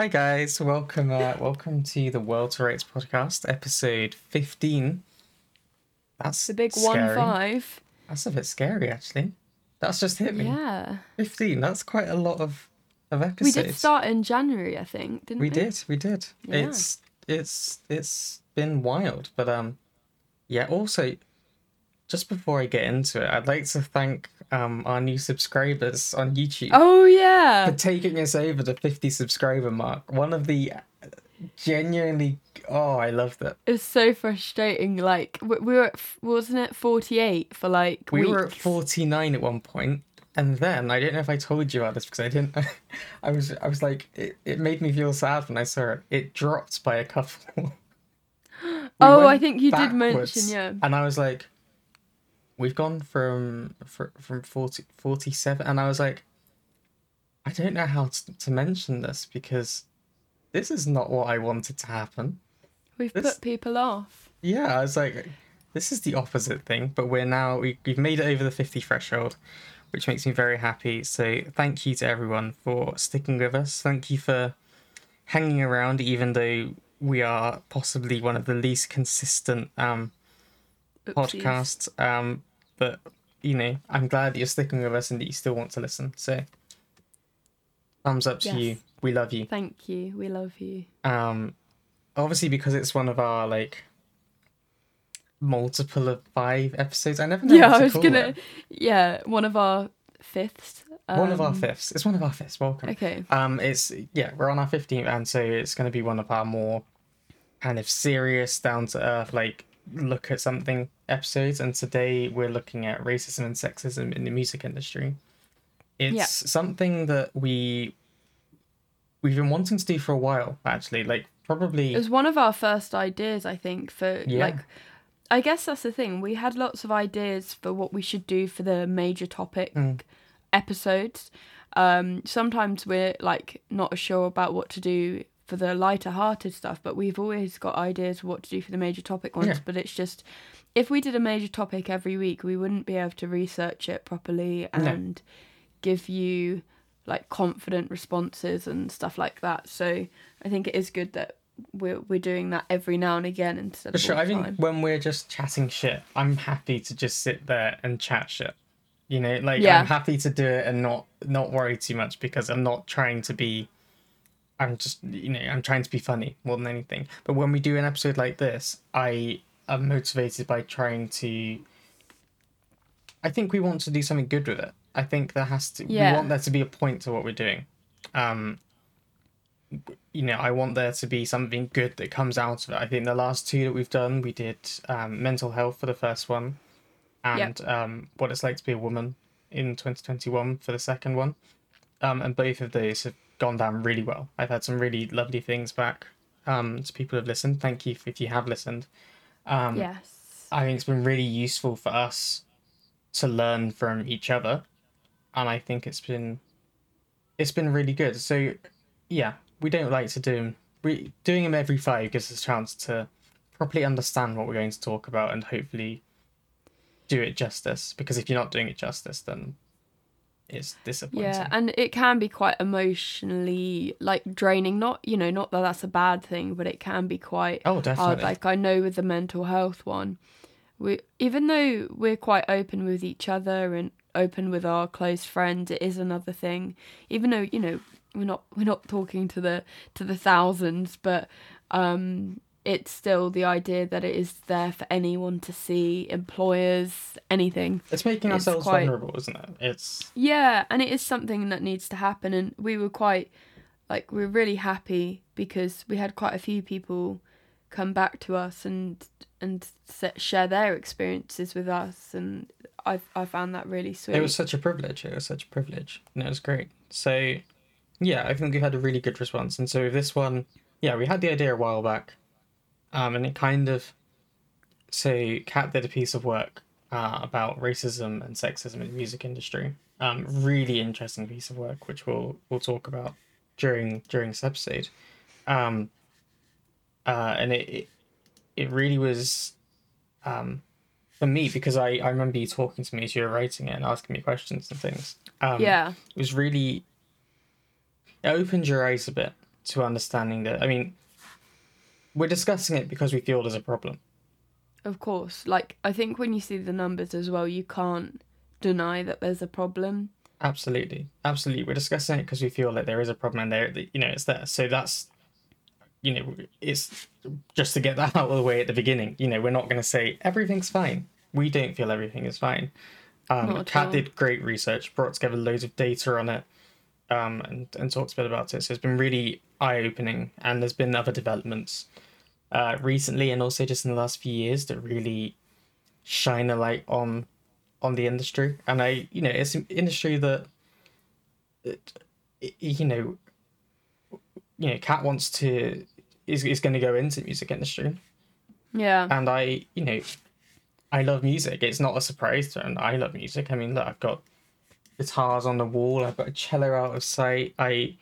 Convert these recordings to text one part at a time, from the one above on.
Hi guys, welcome uh, welcome to the World to Rates podcast, episode fifteen. That's The big scary. one five. That's a bit scary actually. That's just hit me. Yeah. Fifteen. That's quite a lot of of episodes. We did start in January, I think, didn't we? We did. We did. Yeah. It's it's it's been wild, but um, yeah. Also, just before I get into it, I'd like to thank um our new subscribers on YouTube. Oh yeah. for taking us over the 50 subscriber mark. One of the genuinely oh, I loved it. it's so frustrating. Like we, we were at, wasn't it forty eight for like We weeks? were at 49 at one point, and then I don't know if I told you about this because I didn't. I was I was like it, it made me feel sad when I saw it. It dropped by a couple. We Oh, I think you did mention, yeah. And I was like, we've gone from fr- from 40, 47, and I was like, I don't know how to, to mention this because this is not what I wanted to happen. We've this- put people off. Yeah, I was like, this is the opposite thing, but we're now we, we've made it over the fifty threshold, which makes me very happy. So thank you to everyone for sticking with us. Thank you for hanging around, even though we are possibly one of the least consistent um, Oopsies. podcasts. Um, but you know, I'm glad that you're sticking with us and that you still want to listen. So thumbs up to Yes. you. We love you. Thank you. We love you. Um, obviously because it's one of our like multiple of five episodes. I never know. yeah, what to I was call gonna. it. Yeah, one of our fifths. One of our um, fifths. It's one of our fifths. Welcome. Okay. Um, it's yeah, we're on our fifteenth, and so it's going to be one of our more kind of serious, down to earth, like look at something episodes. And today we're looking at racism and sexism in the music industry. It's Yeah. something that we we've been wanting to do for a while, actually. Like probably It was one of our first ideas, I think, for Yeah. like. I guess that's the thing. We had lots of ideas for what we should do for the major topic Mm. episodes. Um, sometimes we're like not sure about what to do for the lighter hearted stuff, but we've always got ideas what to do for the major topic ones. Yeah. But it's just if we did a major topic every week, we wouldn't be able to research it properly No. and give you like confident responses and stuff like that. So I think it is good that we're we're doing that every now and again instead For of sure. I think when we're just chatting shit, I'm happy to just sit there and chat shit. You know, like Yeah. I'm happy to do it and not not worry too much because I'm not trying to be. I'm just you know I'm trying to be funny more than anything. But when we do an episode like this, I am motivated by trying to. I think we want to do something good with it. I think there has to. Yeah. We want there to be a point to what we're doing. Um, you know, I want there to be something good that comes out of it. I think the last two that we've done, we did um, mental health for the first one, and um, what it's like to be a woman in 2021 for the second one. Um, and both of those have gone down really well. I've had some really lovely things back um, to people have listened. Thank you if you have listened. Um, yes. I think it's been really useful for us to learn from each other, and I think it's been it's been really good. So yeah, we don't like to do them. We doing them every five gives us a chance to properly understand what we're going to talk about and hopefully do it justice. Because if you're not doing it justice, then it's disappointing. Yeah, and it can be quite emotionally like draining. Not you know, not that that's a bad thing, but it can be quite oh, hard. Like I know with the mental health one, we even though we're quite open with each other and open with our close friends, it is another thing. Even though you know we're not we're not talking to the to the thousands, but um, it's still the idea that it is there for anyone to see, employers, anything. it's making it's ourselves quite- vulnerable, isn't it? It's Yeah, and it is something that needs to happen, and we were quite like we are really happy because we had quite a few people come back to us and and se- share their experiences with us, and I I found that really sweet. It was such a privilege. It was such a privilege, and it was great. So, yeah, I think we had a really good response. And so this one, yeah, we had the idea a while back, um, and it kind of. So, Kat did a piece of work uh, about racism and sexism in the music industry. Um, really interesting piece of work, which we'll we'll talk about during during this episode. Um, uh, and it, it it really was um for me because I, I remember you talking to me as you were writing it and asking me questions and things. Um, yeah, it was really it opened your eyes a bit to understanding that. I mean, we're discussing it because we feel there's a problem. Of course. Like, I think when you see the numbers as well, you can't deny that there's a problem. Absolutely, absolutely. We're discussing it because we feel that there is a problem and there, you know, it's there. So that's, you know, it's just to get that out of the way at the beginning. You know, we're not going to say everything's fine. We don't feel everything is fine. Um, Kat all. did great research, brought together loads of data on it, um, and and talks a bit about it. So it's been really eye opening, and there's been other developments uh, recently, and also just in the last few years that really shine a light on on the industry. And I, you know, it's an industry that, it, it- you know, you know, Kat wants to is is going to go into the music industry Yeah. and I, you know, I love music. It's not a surprise to I love music. I mean, look, I've got guitars on the wall. I've got a cello out of sight. I,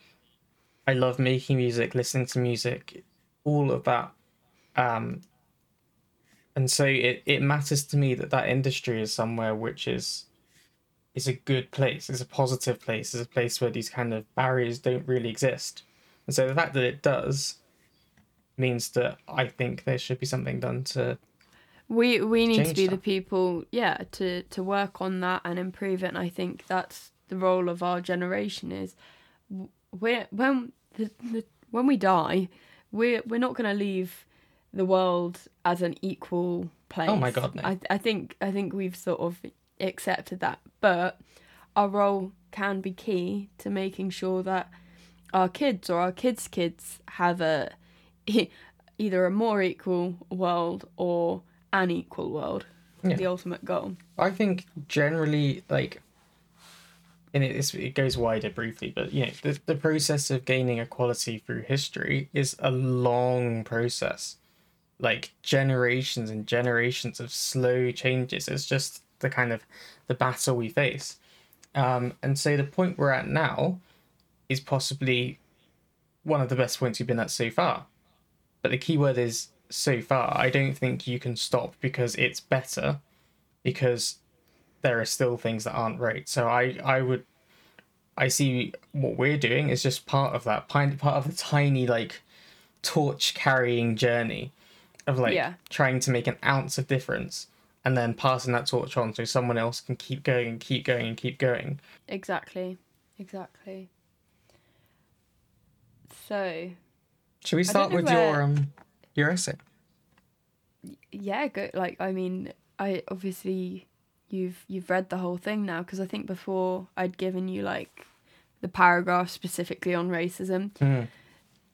I love making music, listening to music, all of that. Um, and so it, it matters to me that that industry is somewhere which is is a good place, is a positive place, is a place where these kind of barriers don't really exist. And so the fact that it does means that I think there should be something done to We we need to be that. the people, yeah, to to work on that and improve it. And I think that's the role of our generation. Is we when the, the when we die, we're we're not going to leave the world as an equal place. Oh my God, no. I I think I think we've sort of accepted that, but our role can be key to making sure that our kids or our kids' kids have a either a more equal world or an equal world. Yeah. The ultimate goal. I think generally, like, and it, it goes wider briefly, but you know, the, the process of gaining equality through history is a long process. Like generations and generations of slow changes. It's just the kind of the battle we face. Um, and so the point we're at now is possibly one of the best points we've been at so far. But the key word is so far. I don't think you can stop because it's better because there are still things that aren't right. So I I would I see what we're doing is just part of that part part of the tiny like torch carrying journey of like Yeah. trying to make an ounce of difference and then passing that torch on so someone else can keep going and keep going and keep going. Exactly. Exactly. So Should we start with where- your um your essay? yeah, go like I mean, I obviously you've you've read the whole thing now because I think before I'd given you like the paragraph specifically on racism, Hmm.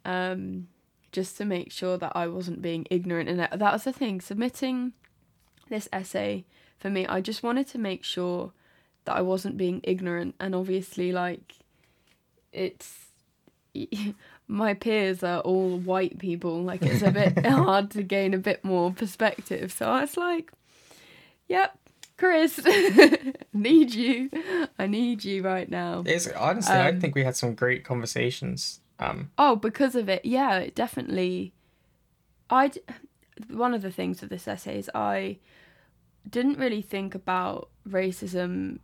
um, just to make sure that I wasn't being ignorant. And that, that was the thing. Submitting this essay for me, I just wanted to make sure that I wasn't being ignorant. And obviously, like, it's my peers are all white people. Like, it's a bit hard to gain a bit more perspective. So I was like, yep. Chris, need you. I need you right now. It's honestly I Um, think we had some great conversations. Um Oh, because of it, yeah, it definitely. I one of the things with this essay is I didn't really think about racism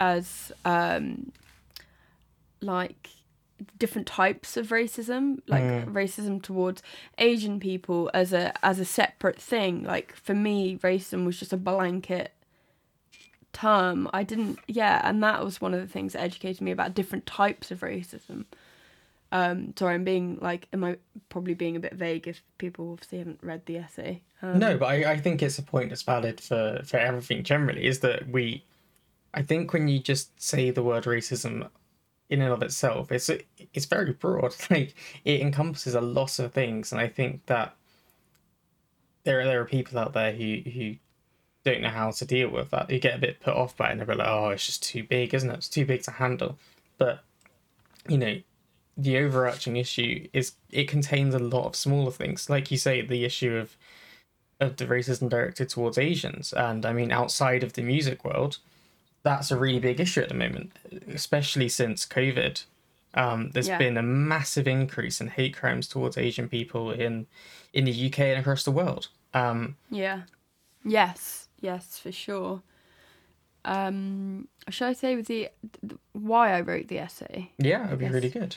as um like different types of racism like Mm. racism towards asian people as a as a separate thing like for me racism was just a blanket term i didn't yeah and that was one of the things that educated me about different types of racism um sorry i'm being like am i probably being a bit vague if people obviously haven't read the essay um, No, but I, I think it's a point that's valid for, for everything generally, is that we I think when you just say the word racism in and of itself, it's it's very broad. Like it encompasses a lot of things and I think that there are there are people out there who, who don't know how to deal with that, who get a bit put off by it and they're like, Oh, it's just too big, isn't it? It's too big to handle. But you know, the overarching issue is it contains a lot of smaller things. Like you say, the issue of of the racism directed towards Asians. And I mean, outside of the music world, that's a really big issue at the moment, especially since COVID. Um, there's Yeah. been a massive increase in hate crimes towards Asian people in in the UK and across the world. Um, Yeah. Yes. Yes, for sure. Um, shall I say with the th- why I wrote the essay? yeah, it'd be really good.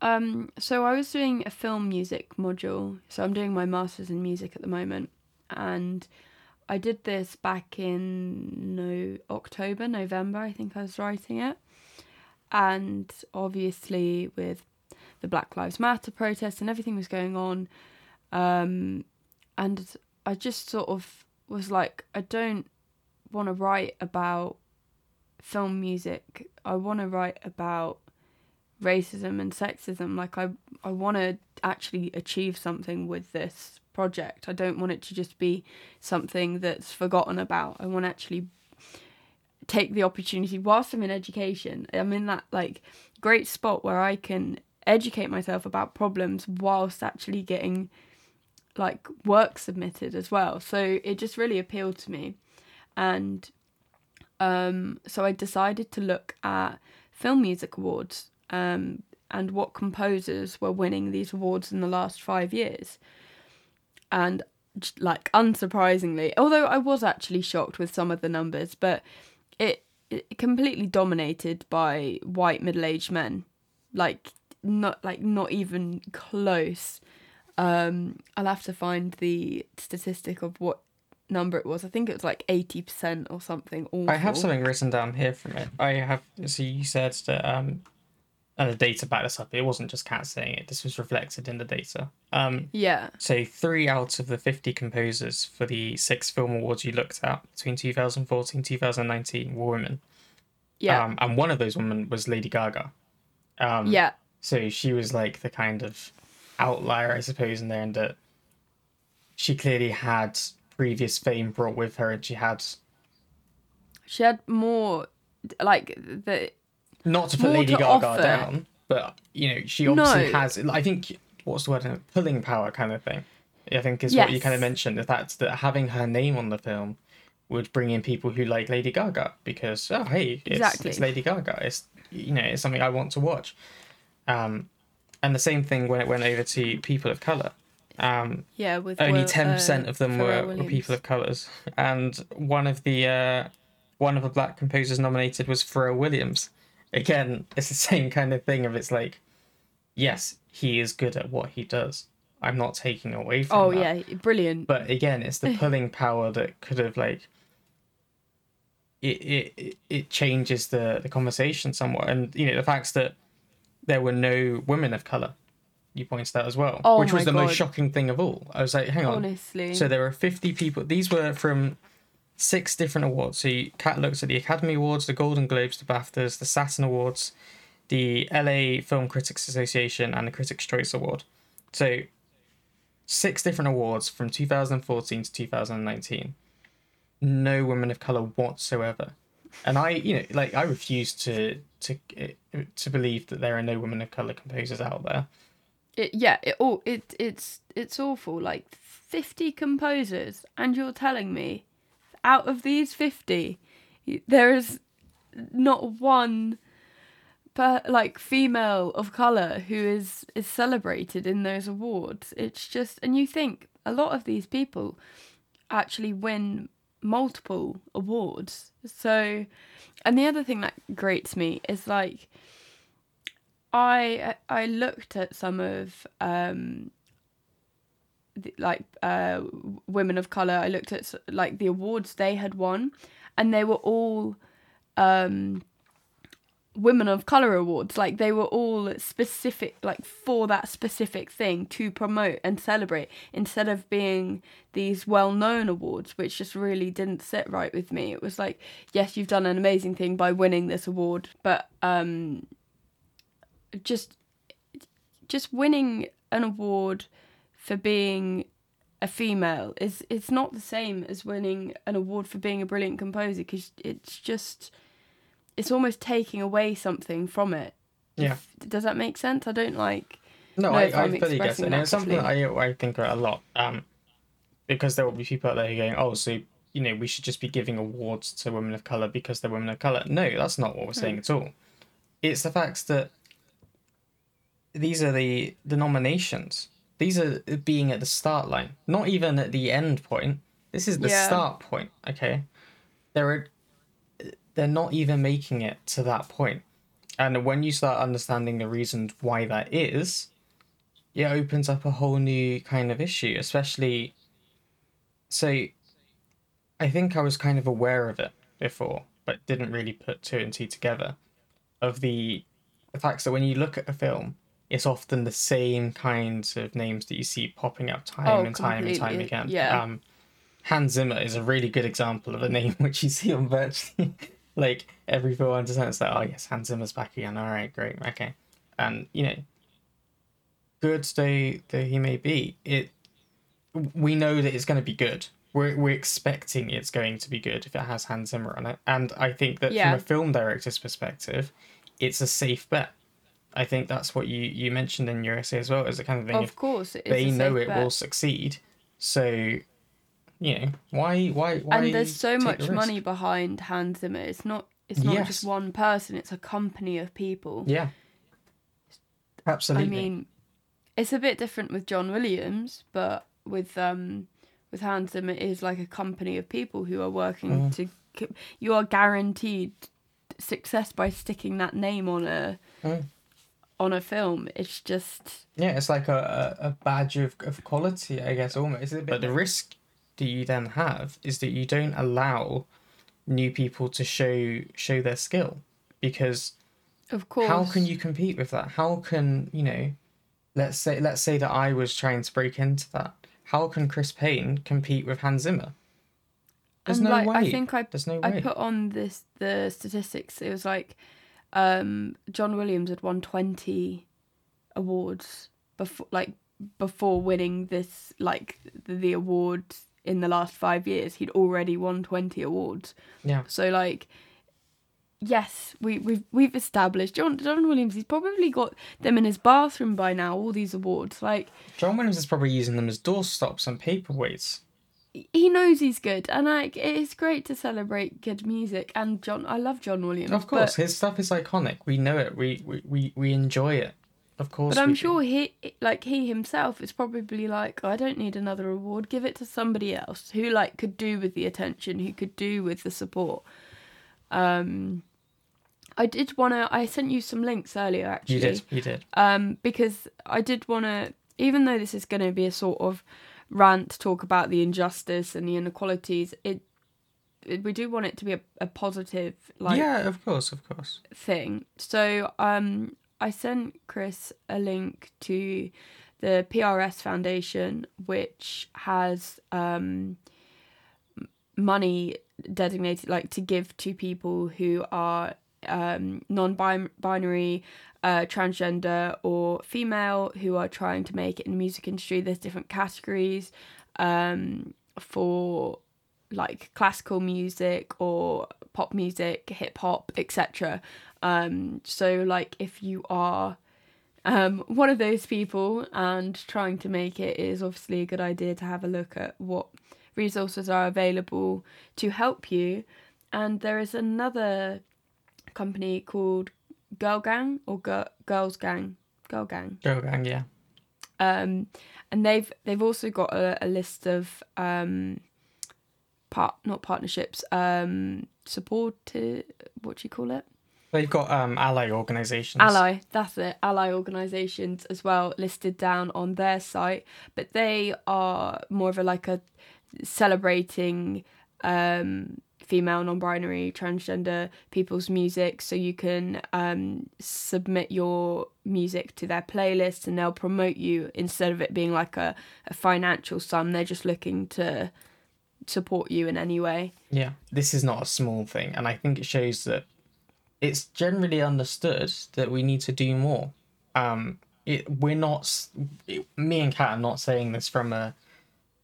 Um, so I was doing a film music module. So I'm doing my masters in music at the moment, and I did this back in no October, November. I think I was writing it, and obviously with the Black Lives Matter protests and everything was going on, um, and I just sort of was like, I don't want to write about film music. I want to write about racism and sexism. Like I, I want to actually achieve something with this project. I don't want it to just be something that's forgotten about. I want to actually take the opportunity whilst I'm in education. I'm in that like great spot where I can educate myself about problems whilst actually getting like work submitted as well. So it just really appealed to me. And um, so I decided to look at film music awards um, and what composers were winning these awards in the last five years. And like unsurprisingly, although I was actually shocked with some of the numbers, but it, it completely dominated by white middle-aged men. Like not like not even close. Um, I'll have to find the statistic of what number it was. I think it was like eighty percent or something. Awful. I have something written down here from it. I have. So you said that um, and the data backed this up. It wasn't just Kat saying it. This was reflected in the data. Um, yeah. So three out of the fifty composers for the six film awards you looked at between 2014 2019 were women. Yeah. Um, and one of those women was Lady Gaga. Um, yeah. So she was like the kind of outlier, I suppose, in there, and that she clearly had previous fame brought with her, and she had. She had more, like the. Not to put Lady to Gaga offer. down, but you know she obviously No. has. I think what's the word? Pulling power, kind of thing. I think is what you kind of mentioned. The fact that having her name on the film would bring in people who like Lady Gaga because oh hey, it's, Exactly. it's Lady Gaga. It's you know it's something I want to watch. Um, and the same thing when it went over to people of color. Um, Yeah, with only ten percent uh, of them were, were people of colors, and one of the uh, one of the black composers nominated was Pharrell Williams. Again, it's the same kind of thing of it's like, yes, he is good at what he does. I'm not taking away from Oh that. yeah, brilliant. But again, it's the pulling power that could have like it it it- it changes the the conversation somewhat, and you know the facts that there were no women of color. You pointed out as well, Oh which was the most shocking thing of all. I was like, hang on. Honestly. So there were 50 people. These were from six different awards. So Kat looks at the Academy Awards, the Golden Globes, the BAFTAs, the Saturn Awards, the LA Film Critics Association, and the Critics' Choice Award. So six different awards from 2014 to 2019. No women of color whatsoever. And I, you know, like I refuse to to to believe that there are no women of color composers out there. It, yeah, it all it it's it's awful. Like fifty composers, and you're telling me, out of these fifty, there is not one, per like female of color who is is celebrated in those awards. It's just, and you think a lot of these people actually win multiple awards. So, and the other thing that grates me is like. I I looked at some of um like uh women of color. I looked at like the awards they had won, and they were all um women of color awards. Like they were all specific, like for that specific thing to promote and celebrate, instead of being these well-known awards, which just really didn't sit right with me. It was like, yes, you've done an amazing thing by winning this award, but um just just winning an award for being a female is it's not the same as winning an award for being a brilliant composer because it's just it's almost taking away something from it. Yeah. Does that make sense? I don't like. No, I, if I I'm fully get it. And it's something that I, I think about a lot. Um, because there will be people out there who going, oh, so, you know, we should just be giving awards to women of colour because they're women of colour. No, that's not what we're saying at all. It's the facts that these are the, the nominations. These are being at the start line, not even at the end point. This is the Yeah. start point, okay? There are, they're not even making it to that point. And when you start understanding the reasons why that is, it opens up a whole new kind of issue, especially. So, I think I was kind of aware of it before, but didn't really put two and two together. Of the, the fact that when you look at a film, it's often the same kinds of names that you see popping up time Oh, and time and time again. yeah. Um, Hans Zimmer is a really good example of a name which you see on virtually like every film understand. It's like, oh yes, Hans Zimmer's back again. All right, great, okay. And you know, good though though he may be, it we know that it's going to be good. We're we're expecting it's going to be good if it has Hans Zimmer on it. And I think that Yeah. from a film director's perspective, it's a safe bet. I think that's what you you mentioned in your essay as well. as the kind of thing Of course, they a know it bet. will succeed, so you know why why why and there's so take the much money behind Hans Zimmer. It's not it's not Yes. just one person. It's a company of people. Yeah, absolutely. I mean, it's a bit different with John Williams, but with um with Hans Zimmer, it is like a company of people who are working Mm. to. keep- You are guaranteed success by sticking that name on a Mm. on a film. It's just Yeah, it's like a, a, a badge of, of quality, I guess, almost. But the risk that you then have is that you don't allow new people to show show their skill because of course. how can you compete with that? How can you know? Let's say let's say that I was trying to break into that. How can Chris Payne compete with Hans Zimmer? There's and no like way. I think I There's no I put on this the statistics. It was like um, John Williams had won twenty awards before, like before winning this, like the, the award in the last five years. He'd already won twenty awards. Yeah. So like, yes, we we've we've established John John Williams. He's probably got them in his bathroom by now. All these awards, like John Williams is probably using them as doorstops and paperweights. he knows he's good, and like it's great to celebrate good music. And John, I love John Williams. Of course, his stuff is iconic. We know it. We we, we, we enjoy it. Of course. but I'm sure he, like he himself, is probably like, I don't need another award. Give it to somebody else who like could do with the attention, who could do with the support. Um, I did want to. I sent you some links earlier, actually. You did. You did. um, because I did want to, even though this is going to be a sort of rant talk about the injustice and the inequalities, it, it we do want it to be a, a positive like yeah, of course, of course. thing. So um, I sent Chris a link to the PRS Foundation, which has um, money designated like to give to people who are um, non-binary, uh, transgender, or female who are trying to make it in the music industry. There's different categories um, for like classical music or pop music, hip hop, etc. Um, so like if you are um, one of those people and trying to make it, it is obviously a good idea to have a look at what resources are available to help you. And there is another company called Girl Gang or Girl, Girls Gang, Girl Gang, Go gang, yeah. um, and they've they've also got a, a list of um, part not partnerships, um, support what do you call it? They've got um ally organisations. Ally, that's it. Ally organisations as well listed down on their site, but they are more of a like a celebrating um, female, non-binary, transgender people's music. So you can um, submit your music to their playlist, and they'll promote you instead of it being like a, a financial sum. They're just looking to support you in any way. Yeah, this is not a small thing, and I think it shows that it's generally understood that we need to do more. Um, it, we're not, it, me and Kat are not saying this from a,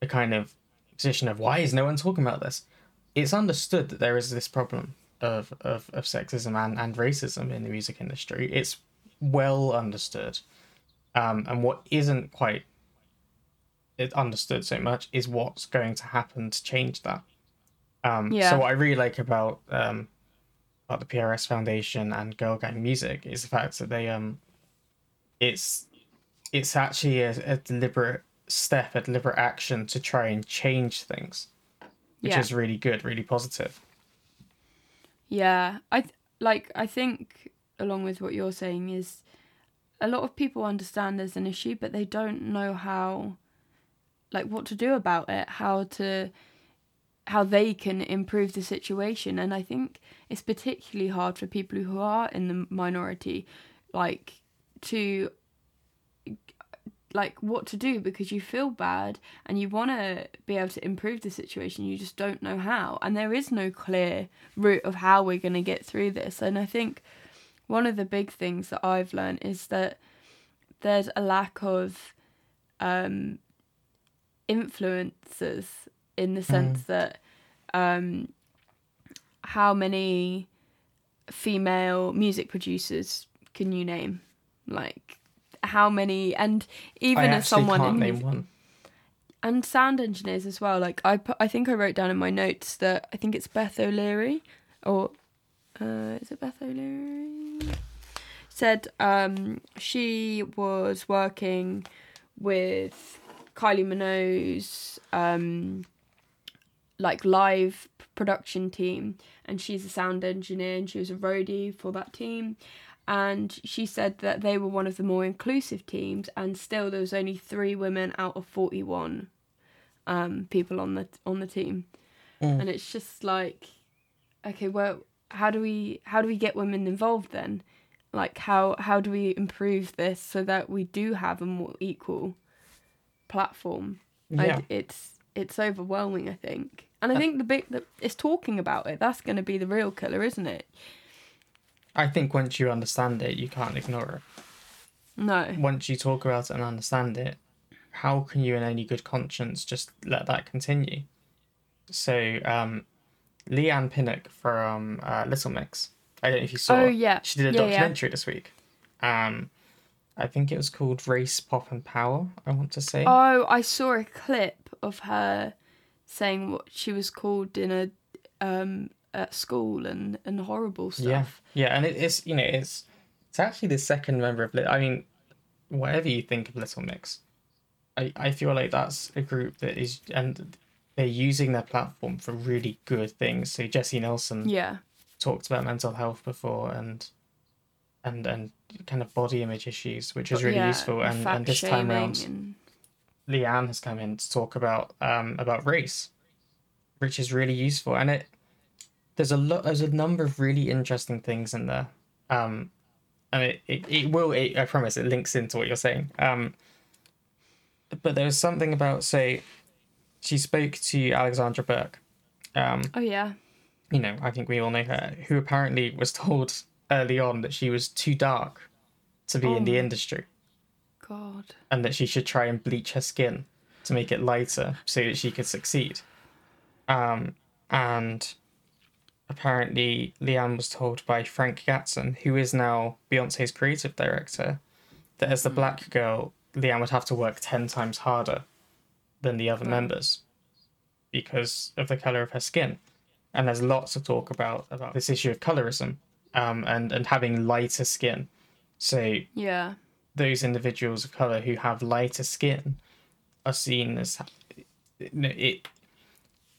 a kind of position of why is no one talking about this. It's understood that there is this problem of, of, of sexism and, and racism in the music industry. It's well understood. Um, and what isn't quite it understood so much is what's going to happen to change that. Um, Yeah. So what I really like about um, about the PRS Foundation and Girl Gang Music is the fact that they um, it's it's actually a, a deliberate step, a deliberate action to try and change things, which Yeah. is really good, really positive. Yeah, I th- like. I think along with what you're saying is a lot of people understand there's an issue, but they don't know how, like, what to do about it, how to, how they can improve the situation. And I think it's particularly hard for people who are in the minority, like, to like what to do because you feel bad and you want to be able to improve the situation you just don't know how and there is no clear route of how we're going to get through this and i think one of the big things that i've learned is that there's a lack of um influencers in the sense that um how many female music producers can you name? Like how many? And even I as someone can't in name music- one. and sound engineers as well. Like i put, i think i wrote down in my notes that i think it's beth o'leary or uh is it beth o'leary? Said um she was working with kylie minogue's um like live production team and she's a sound engineer and she was a roadie for that team. And she said that they were one of the more inclusive teams and still there was only three women out of 41 um, people on the on the team. Mm. and it's just like okay well how do we how do we get women involved then? Like how how do we improve this so that we do have a more equal platform? Yeah. like it's it's overwhelming i think and i think the big that is talking about it that's going to be the real killer isn't it I think once you understand it, you can't ignore it. no Once you talk about it and understand it, how can you, in any good conscience, just let that continue? So, um, Leigh-Anne Pinnock from uh, Little Mix. I don't know if you saw. Oh, yeah. She did a Yeah, yeah. documentary this week. Um, I think it was called Race, Pop, and Power. I want to say. Oh, I saw a clip of her saying what she was called in a um at school and and horrible stuff. yeah, yeah, and it is you know it's it's actually the second member of Lit. I mean, whatever you think of Little Mix, I I feel like that's a group that is and they're using their platform for really good things. So Jesy Nelson Yeah. talked about mental health before and and and kind of body image issues, which is really Yeah, useful. And and this time around, and- Leigh-Anne has come in to talk about um about race, which is really useful. And it there's a lot there's a number of really interesting things in there. Um and it, it, it will it, I promise it links into what you're saying. Um but there was something about say she spoke to Alexandra Burke. Um Oh yeah. you know, I think we all know her, who apparently was told early on that she was too dark to be Oh in the industry God. and that she should try and bleach her skin to make it lighter so that she could succeed. Um, and apparently, Leigh-Anne was told by Frank Gatson, who is now Beyonce's creative director, that as the black girl, Leigh-Anne would have to work 10 times harder than the other Wow. members because of the color of her skin. And there's lots of talk about, about this issue of colorism um, and, and having lighter skin. So Yeah. Those individuals of color who have lighter skin are seen as it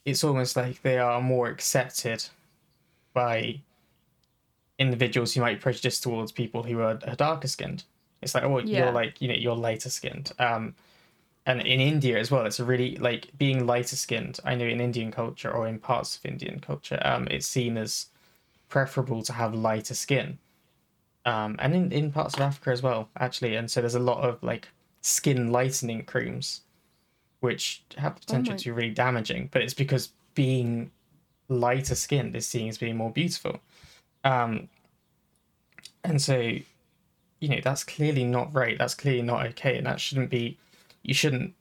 it's almost like they are more accepted by individuals who might be prejudiced towards people who are, darker skinned. It's like oh Yeah. you're like you know you're lighter skinned. Um and in india as well it's a really like being lighter skinned i know in indian culture or in parts of indian culture um it's seen as preferable to have lighter skin um, and in, in parts of Africa as well, actually. And so there's a lot of like skin lightening creams, which have the potential my- to be really damaging, but it's because being lighter skinned is seen as being more beautiful. Um, and so, you know, that's clearly not right. That's clearly not okay. And that shouldn't be, you shouldn't,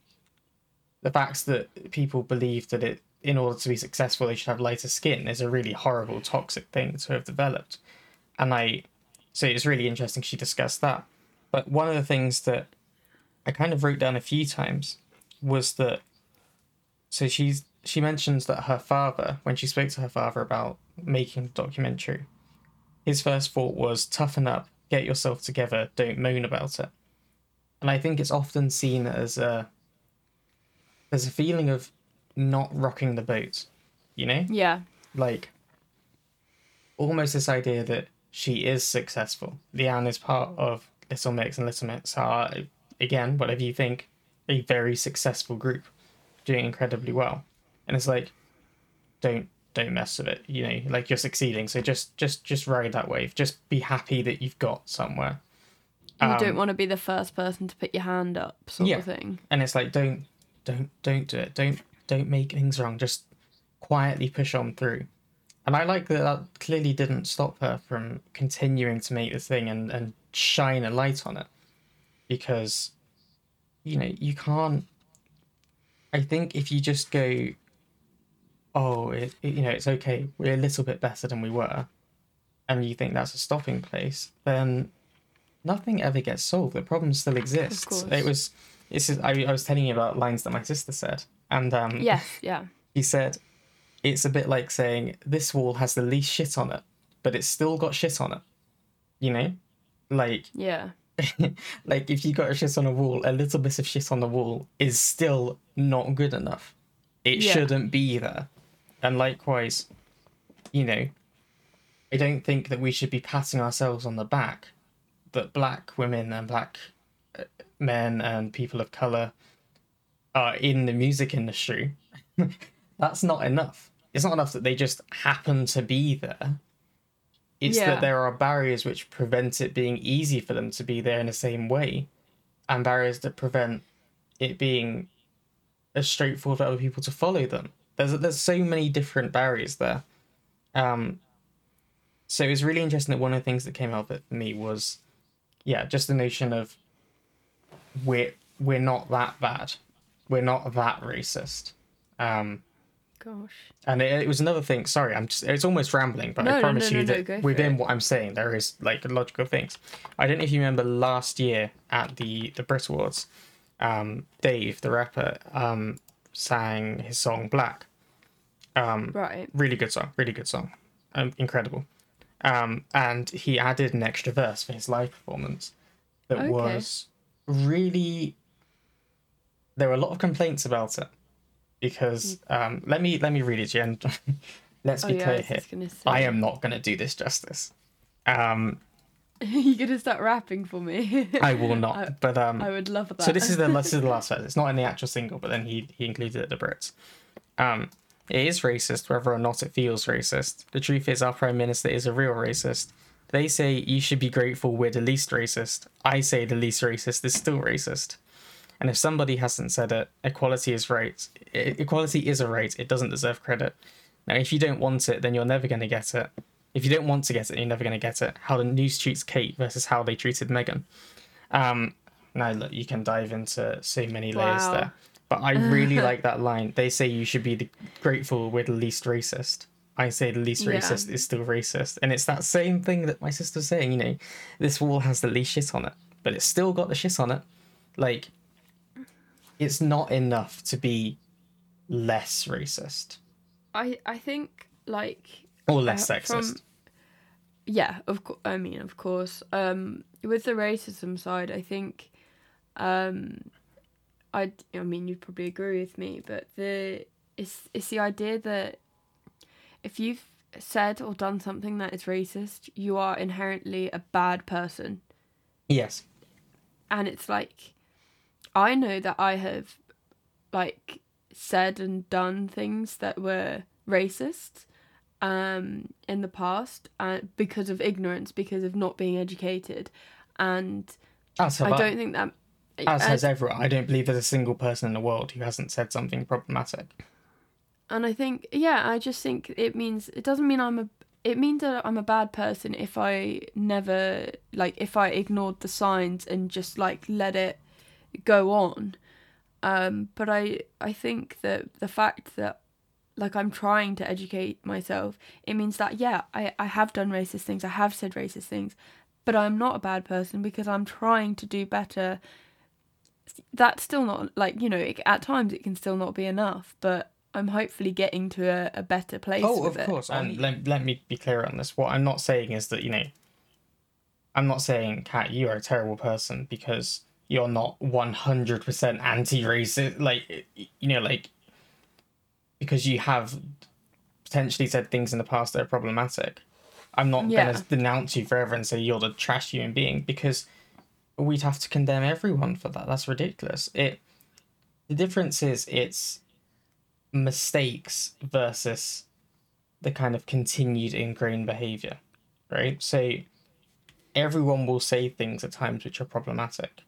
the fact that people believe that it, in order to be successful, they should have lighter skin is a really horrible, toxic thing to have developed. And I, so it's really interesting she discussed that. But one of the things that I kind of wrote down a few times was that so she's she mentions that her father, when she spoke to her father about making the documentary, his first thought was toughen up, get yourself together, don't moan about it. And I think it's often seen as a there's a feeling of not rocking the boat, you know? Yeah. like almost this idea that she is successful. Leigh-Anne is part of Little Mix, and Little Mix are, again, whatever you think, a very successful group, doing incredibly well. And it's like, don't don't mess with it. You know, like you're succeeding, so just just just ride that wave. Just be happy that you've got somewhere. You Um, don't want to be the first person to put your hand up, sort Yeah. of thing. and it's like don't don't don't do it don't don't make things wrong just quietly push on through and i like that that clearly didn't stop her from continuing to make the thing and and shine a light on it. Because you know you can't i think if you just go oh it, it- you know it's okay we're a little bit better than we were and you think that's a stopping place then nothing ever gets solved. The problem still exists. it was this is I, I was telling you about lines that my sister said and um Yes, yeah. he said it's a bit like saying this wall has the least shit on it but it's still got shit on it you know? Like Yeah. like if you got a shit on a wall a little bit of shit on the wall is still not good enough. It Yeah. shouldn't be there. And likewise you know i don't think that we should be patting ourselves on the back that black women and black uh, men and people of color are in the music industry. That's not enough it's not enough that they just happen to be there. It's Yeah. that there are barriers which prevent it being easy for them to be there in the same way and barriers that prevent it being as straightforward for other people to follow them. There's there's so many different barriers there. Um so it was really interesting that one of the things that came out of it for me was yeah just the notion of we're we're not that bad. We're not that racist. Um Gosh. and it, it was another thing. Sorry, I'm just. It's almost rambling, but No, I promise no, you no, no, that within it. what I'm saying, there is like logical things. I don't know if you remember last year at the the Brit Awards, um, Dave, the rapper, um, sang his song Black. Um, Right. really good song, really good song, um, incredible. Um, and he added an extra verse for his live performance that Okay. was really. There were a lot of complaints about it because um, let me let me read it, Jen. Let's Oh be yeah, clear here. just gonna say. I am not going to do this justice. Um, You're gonna start rapping for me. I will not. I- but um, I would love that. so this is the this is the last verse. It's not in the actual single, but then he he included it the Brits. Um, it is racist, whether or not it feels racist. The truth is, our prime minister is a real racist. They say you should be grateful we're the least racist. I say the least racist is still racist. And if somebody hasn't said it, equality is right. Equality is a right. It doesn't deserve credit. Now, if you don't want it, then you're never going to get it. If you don't want to get it, you're never going to get it. How the news treats Kate versus how they treated Meghan. Um, now, look, you can dive into so many layers Wow. there. But I really like that line. They say you should be the grateful we're the least racist. I say the least Yeah. racist is still racist. And it's that same thing that my sister's saying, you know, this wall has the least shit on it, but it's still got the shit on it. Like, it's not enough to be less racist I I think like or less Uh, sexist. from- yeah of course i mean of course um with the racism side i think um i i mean you'd probably agree with me but the it's it's the idea that if you've said or done something that is racist you are inherently a bad person Yes. and it's like i know that i have like said and done things that were racist um in the past uh, because of ignorance because of not being educated and As have i I. don't think that As as- has everyone. I don't believe there's a single person in the world who hasn't said something problematic. and i think yeah i just think it means it doesn't mean i'm a it means that i'm a bad person if i never like if i ignored the signs and just like let it go on um but i i think that the fact that like i'm trying to educate myself it means that yeah i i have done racist things i have said racist things but i'm not a bad person because i'm trying to do better that's still not like you know it, at times it can still not be enough but i'm hopefully getting to a, a better place Oh, with of it. course. And let, let me be clear on this. What I'm not saying is that, you know, I'm not saying, Kat, you are a terrible person because you're not 100% anti racist. Like, you know, like, because you have potentially said things in the past that are problematic. I'm not Yeah. gonna denounce you forever and say you're the trash human being because we'd have to condemn everyone for that. That's ridiculous. It the difference is it's mistakes versus the kind of continued ingrained behavior, right? So everyone will say things at times which are problematic.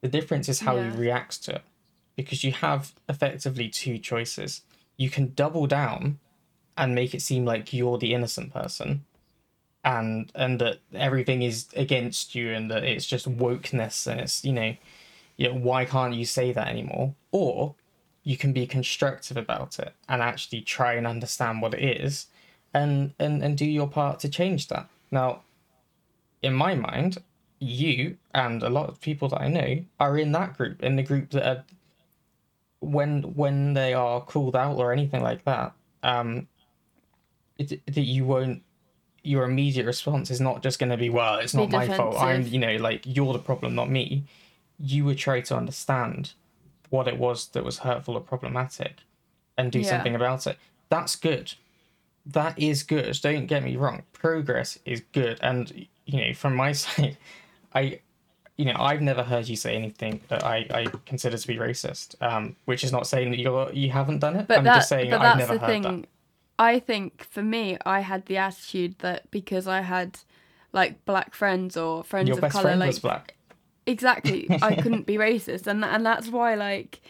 The difference is how Yeah. he reacts to it because you have effectively two choices. You can double down and make it seem like you're the innocent person and and that everything is against you and that it's just wokeness and it's you know you know, why can't you say that anymore or you can be constructive about it and actually try and understand what it is and and and do your part to change that now in my mind you and a lot of people that i know are in that group in the group that are when when they are called out or anything like that um it, that you won't your immediate response is not just going to be well it's Be not my fault. I'm you know like you're the problem not me. You would try to understand what it was that was hurtful or problematic and do Yeah. something about it. That's good. That is good. Don't get me wrong. Progress is good. And you know from my side i you know i've never heard you say anything that i i consider to be racist um which is not saying that you're you haven't done it. But i'm that, just saying but i've that's never the heard thing. that. I think for me, I had the attitude that because I had like black friends or friends your of best color, friend like was black. Exactly, I couldn't be racist, and and that's why like,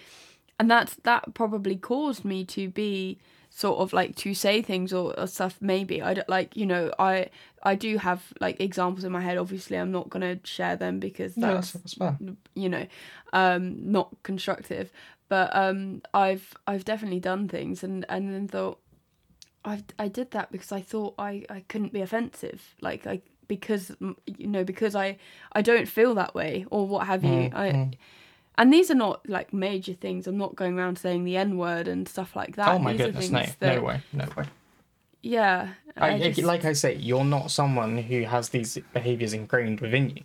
and that's that probably caused me to be sort of like to say things or, or stuff maybe. I don't like you know i i do have like examples in my head. Obviously i'm not gonna share them because no, that's that's, that's fair. you know um not constructive. But um i've i've definitely done things and and then thought i i did that because i thought i i couldn't be offensive. Like i because you know because i i don't feel that way or what have you. Mm, i mm. And these are not like major things i'm not going around saying the n word and stuff like that oh my these goodness no that, no way no way yeah I, I just- like I say, you're not someone who has these behaviors ingrained within you.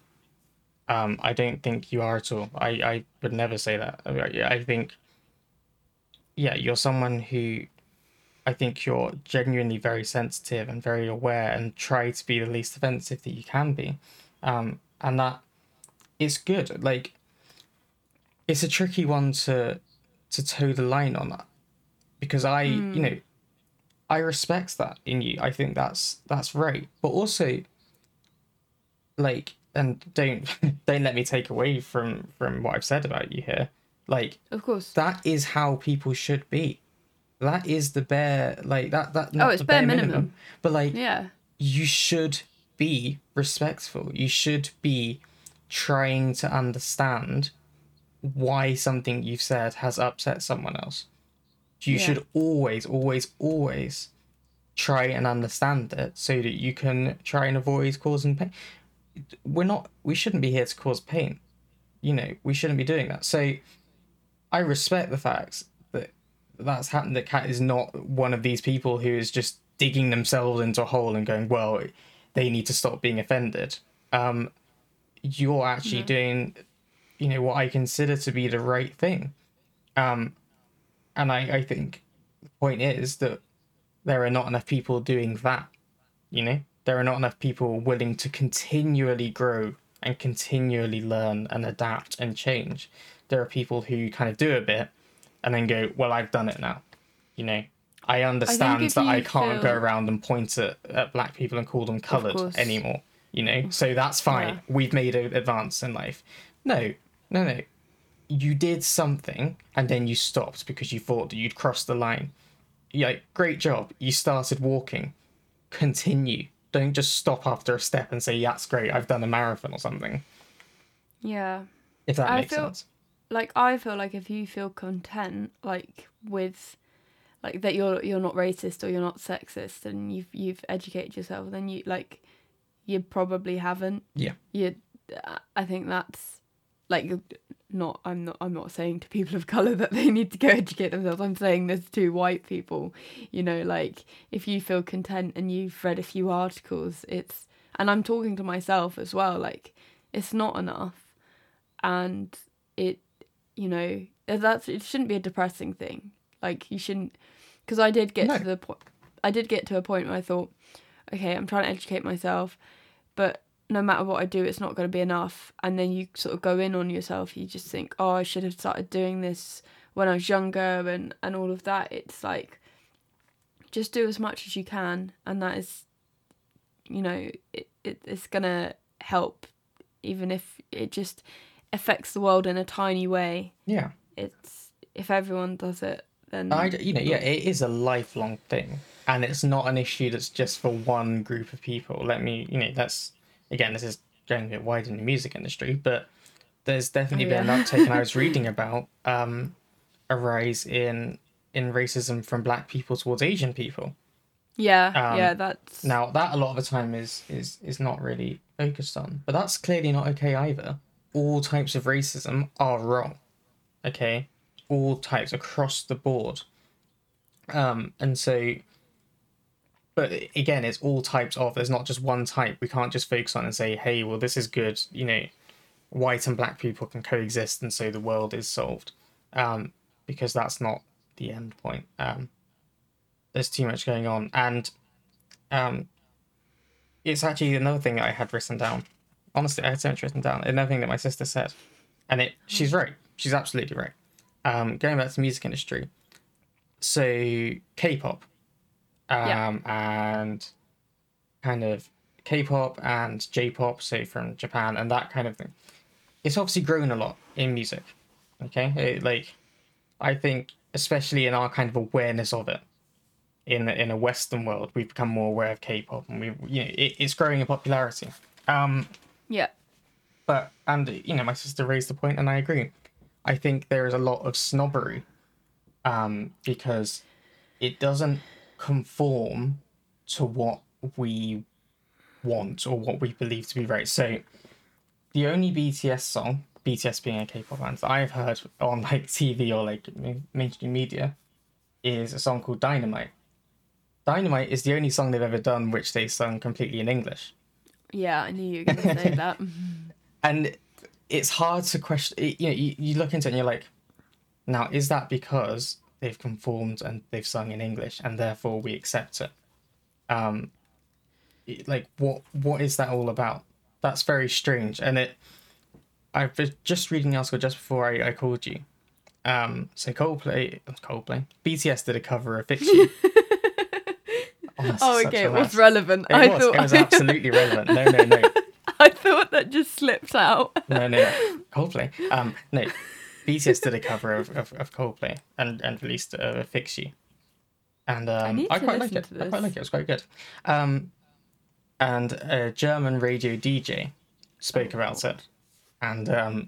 Um, I don't think you are at all. I, I would never say that. I, I think, yeah, you're someone who, I think you're genuinely very sensitive and very aware and try to be the least offensive that you can be, um, and that it's good. Like, it's a tricky one to to toe the line on that because I, you hmm. know, I respect that in you. I think that's that's right. But also like and don't don't let me take away from from what I've said about you here. Like of course that is how people should be. That is the bare like that that Oh, it's the bare minimum. But like yeah you should be respectful. You should be trying to understand why something you've said has upset someone else. You Yeah. should always, always, always try and understand it so that you can try and avoid causing pain. We're not, we shouldn't be here to cause pain. You know, we shouldn't be doing that. So I respect the fact that that's happened. That Kat is not one of these people who is just digging themselves into a hole and going, well, they need to stop being offended. Um, you're actually doing, you know, what I consider to be the right thing. Um, and I, I think the point is that there are not enough people doing that. You know, there are not enough people willing to continually grow and continually learn and adapt and change. There are people who kind of do a bit and then go, well, I've done it now. You know, I understand if that I can't go around and point at, at black people and call them coloured anymore. You know, so that's fine. Yeah. We've made an advance in life. No, no, no. You did something and then you stopped because you thought that you'd crossed the line. Yeah, great job. You started walking. Continue. Don't just stop after a step and say, yeah, that's great. I've done a marathon or something. yeah If that I makes feel- sense. like I feel like if you feel content like with like that you're you're not racist or you're not sexist and you've you've educated yourself then you like you probably haven't Yeah. you I think that's like not I'm not I'm not saying to people of color that they need to go educate themselves. I'm saying this to white people you know like if you feel content and you've read a few articles it's and I'm talking to myself as well like it's not enough. And it you know uh, that's it shouldn't be a depressing thing. Like you shouldn't because i did get No. to the point i did get to a point where i thought okay, I'm trying to educate myself, but no matter what I do, it's not going to be enough. And then you sort of go in on yourself. You just think, oh, I should have started doing this when I was younger and, and all of that. It's like, just do as much as you can. And that is, you know, it, it it's going to help, even if it just affects the world in a tiny way. Yeah. It's, if everyone does it, then. I, you know, yeah, it is a lifelong thing. And it's not an issue that's just for one group of people. Let me, you know, that's again, this is going a bit wide in the music industry, but there's definitely Oh, been yeah. an uptake, and I was reading about um, a rise in in racism from black people towards Asian people. Yeah, Um, yeah, that's. Now that a lot of the time is is is not really focused on, but that's clearly not okay either. All types of racism are wrong. Okay, all types across the board. Um, and so, but again, it's all types of. There's not just one type. We can't just focus on and say, hey, well, this is good. You know, white and black people can coexist, and so the world is solved. Um, because that's not the end point. Um, there's too much going on, and um, it's actually another thing that I had written down. Honestly, I had so much written down. Another thing that my sister said, and it she's right. She's absolutely right. Um, going back to the music industry, so K-pop, um, and kind of K-pop and J-pop, so from Japan and that kind of thing. It's obviously grown a lot in music. Okay, It, like I think, especially in our kind of awareness of it, in in a Western world, we've become more aware of K-pop, and we, you know, it, it's growing in popularity. Um, Yeah. but and you know, my sister raised the point, and I agree. I think there is a lot of snobbery, um, because it doesn't conform to what we want or what we believe to be right. So, the only BTS song, BTS being a K-pop band that I've heard on like TV or like mainstream media, is a song called Dynamite. Dynamite is the only song they've ever done which they sung completely in English. Yeah, I knew you were going to say that. and it's hard to question you know you, you look into it and you're like now is that because they've conformed and they've sung in english and therefore we accept it. Um like what what is that all about? That's very strange and it i was just reading the article just before i, I called you. Um so coldplay coldplay bts did a cover of fiction Oh, oh, okay, it was relevant. it I was, thought it was absolutely relevant. No no no. I thought that just slipped out. no, no, Coldplay. Um, no, BTS did a cover of, of, of Coldplay and, and released uh, Fix You, and um, need I, quite like it. to I quite this. like it. It was quite good. Um, and a German radio DJ spoke about it, and um,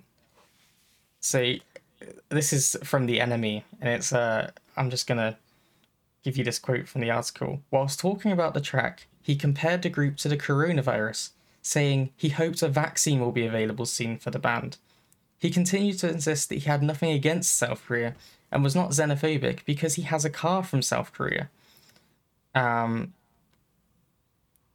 so this is from the NME, and it's uh, I'm just gonna give you this quote from the article. Whilst talking about the track, he compared the group to the coronavirus, saying he hopes a vaccine will be available soon for the band. He continued to insist that he had nothing against South Korea and was not xenophobic because he has a car from South Korea. Um,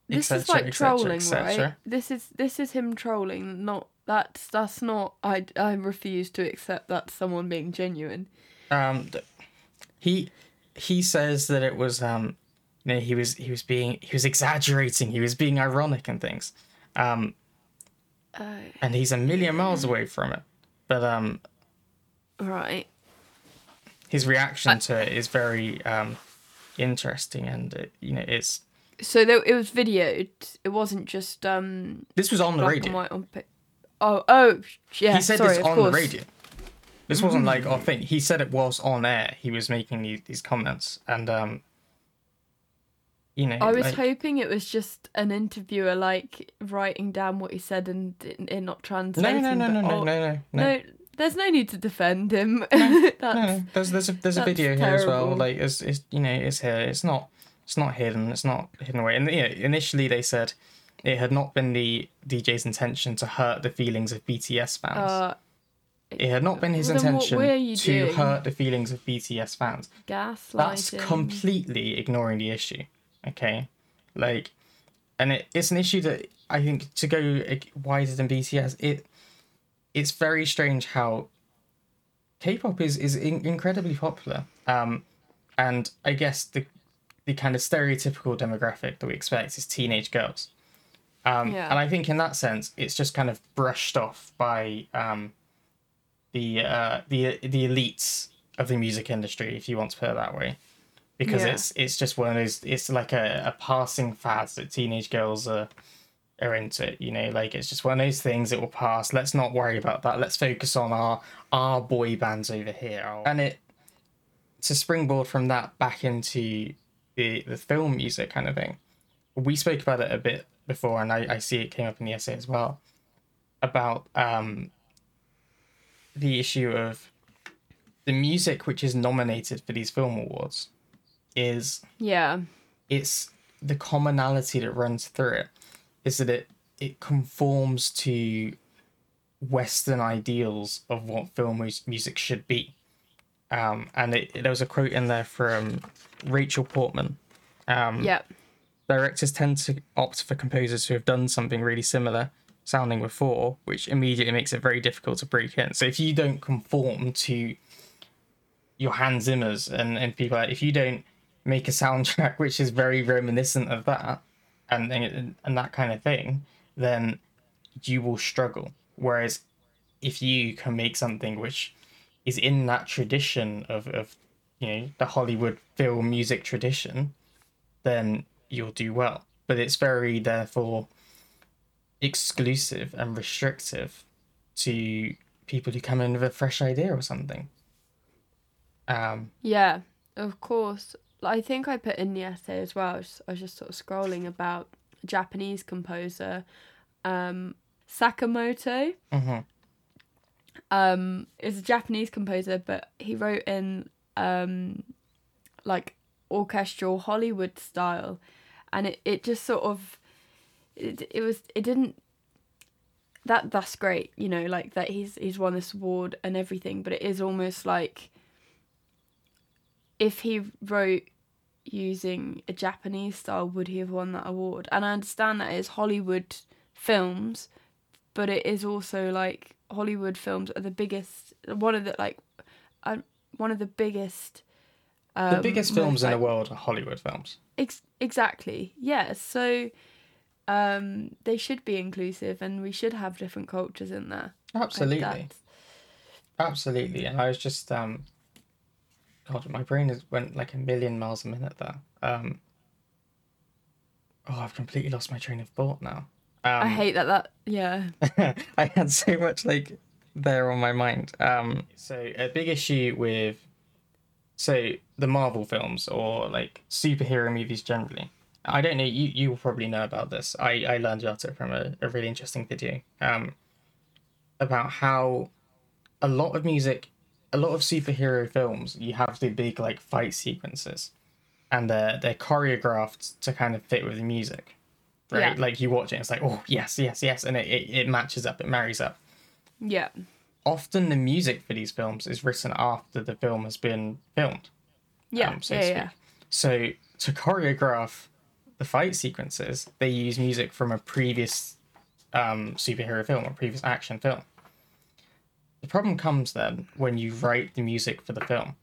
This et is like cetera, trolling, cetera. right? This is this is him trolling. Not that's that's not. I I refuse to accept that someone being genuine. um he he says that it was um you know he was he was being he was exaggerating he was being ironic and things um Uh, and he's a million miles away from it but um right. his reaction to it is very um interesting and it, you know it's So there, it was videoed. It wasn't just um this was on the radio on. pi- Oh oh yeah. he said sorry, this on course. the radio this wasn't like off thing he said it was on air he was making these, these comments and um you know I was like- hoping it was just an interviewer like writing down what he said and it, not translating. no no no no oh, no no no no. There's no need to defend him. That's no, no. There's there's a there's a video here as well. Like it's, it's you know it's here. It's not it's not hidden. It's not hidden away. And you know, initially they said it had not been the DJ's intention to hurt the feelings of BTS fans. uh, it had not been his intention to doing? hurt the feelings of BTS fans. gaslighting. That's completely ignoring the issue. Okay, like, and it, it's an issue that I think to go wider than BTS, it it's very strange how K-pop is is in- incredibly popular. Um, and I guess the the kind of stereotypical demographic that we expect is teenage girls. Um, Yeah. And I think in that sense, it's just kind of brushed off by um, the uh, the the elites of the music industry, if you want to put it that way, because Yeah. it's it's just one of those. It's like a, a passing fad that teenage girls are are into. You know, like it's just one of those things. It will pass. Let's not worry about that. Let's focus on our our boy bands over here. And it to springboard from that back into the the film music kind of thing. We spoke about it a bit before, and I, I see it came up in the essay as well about um, the issue of the music which is nominated for these film awards is Yeah. it's the commonality that runs through it is that it it conforms to western ideals of what film mus- music should be um and it, there was a quote in there from rachel portman um Yep. directors tend to opt for composers who have done something really similar sounding before, which immediately makes it very difficult to break in. So if you don't conform to your Hans Zimmers and, and people like if you don't make a soundtrack which is very reminiscent of that and and, and that kind of thing, then you will struggle. Whereas if you can make something which is in that tradition of, of you know the Hollywood film music tradition, then you'll do well. But it's very, therefore, exclusive and restrictive to people who come in with a fresh idea or something. Um, Yeah, of course. I think I put in the essay as well. I was, I was just sort of scrolling about a Japanese composer, um, Sakamoto. mhm. Um, is a Japanese composer, but he wrote in um, like orchestral Hollywood style, and it, it just sort of it, it was it didn't that that's great you know like that he's he's won this award and everything but it is almost like if he wrote using a Japanese style, would he have won that award? And I understand that it's Hollywood films, but it is also like Hollywood films are the biggest, one of the like, uh, one of the biggest. Um, the biggest films in the world are Hollywood films. Ex- exactly. Yeah. So, um, they should be inclusive, and we should have different cultures in there. Absolutely. Absolutely. And I was just, um, God, my brain has went like a million miles a minute there. Um, oh, I've completely lost my train of thought now. Um, I hate that. That yeah. I had so much like there on my mind. Um, so a big issue with so the Marvel films or like superhero movies generally. I don't know. You you will probably know about this. I I learned about it from a, a really interesting video. Um, about how a lot of music, a lot of superhero films, you have the big like fight sequences, and they're they're choreographed to kind of fit with the music right? Yeah. Like you watch it, it's like, oh yes, yes, yes, and it, it, it matches up, it marries up. Yeah. Often the music for these films is written after the film has been filmed. Yeah. um, so yeah. to Yeah. So to choreograph the fight sequences, they use music from a previous um, superhero film or previous action film. The problem comes then when you write the music for the film.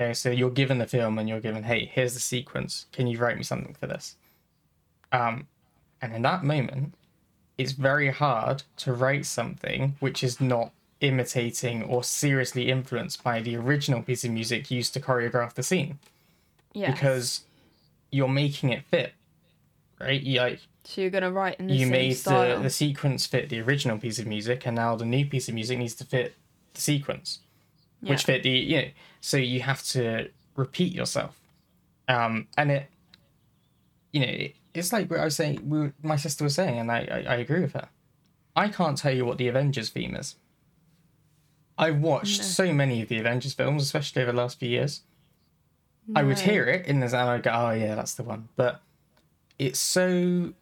Okay, so you're given the film and you're given, hey, here's the sequence. Can you write me something for this? Um, and in that moment, it's very hard to write something which is not imitating or seriously influenced by the original piece of music used to choreograph the scene Yeah. because you're making it fit, right? You like So you're gonna write in the you same made style. the, the sequence fit the original piece of music, and now the new piece of music needs to fit the sequence, which fit the you know. So you have to repeat yourself, um, and it, you know, it, it's like what I was saying. We were, my sister was saying, and I, I I agree with her. I can't tell you what the Avengers theme is. I've watched No. so many of the Avengers films, especially over the last few years. I would hear it in this, and I'd go, "Oh yeah, that's the one." But it's so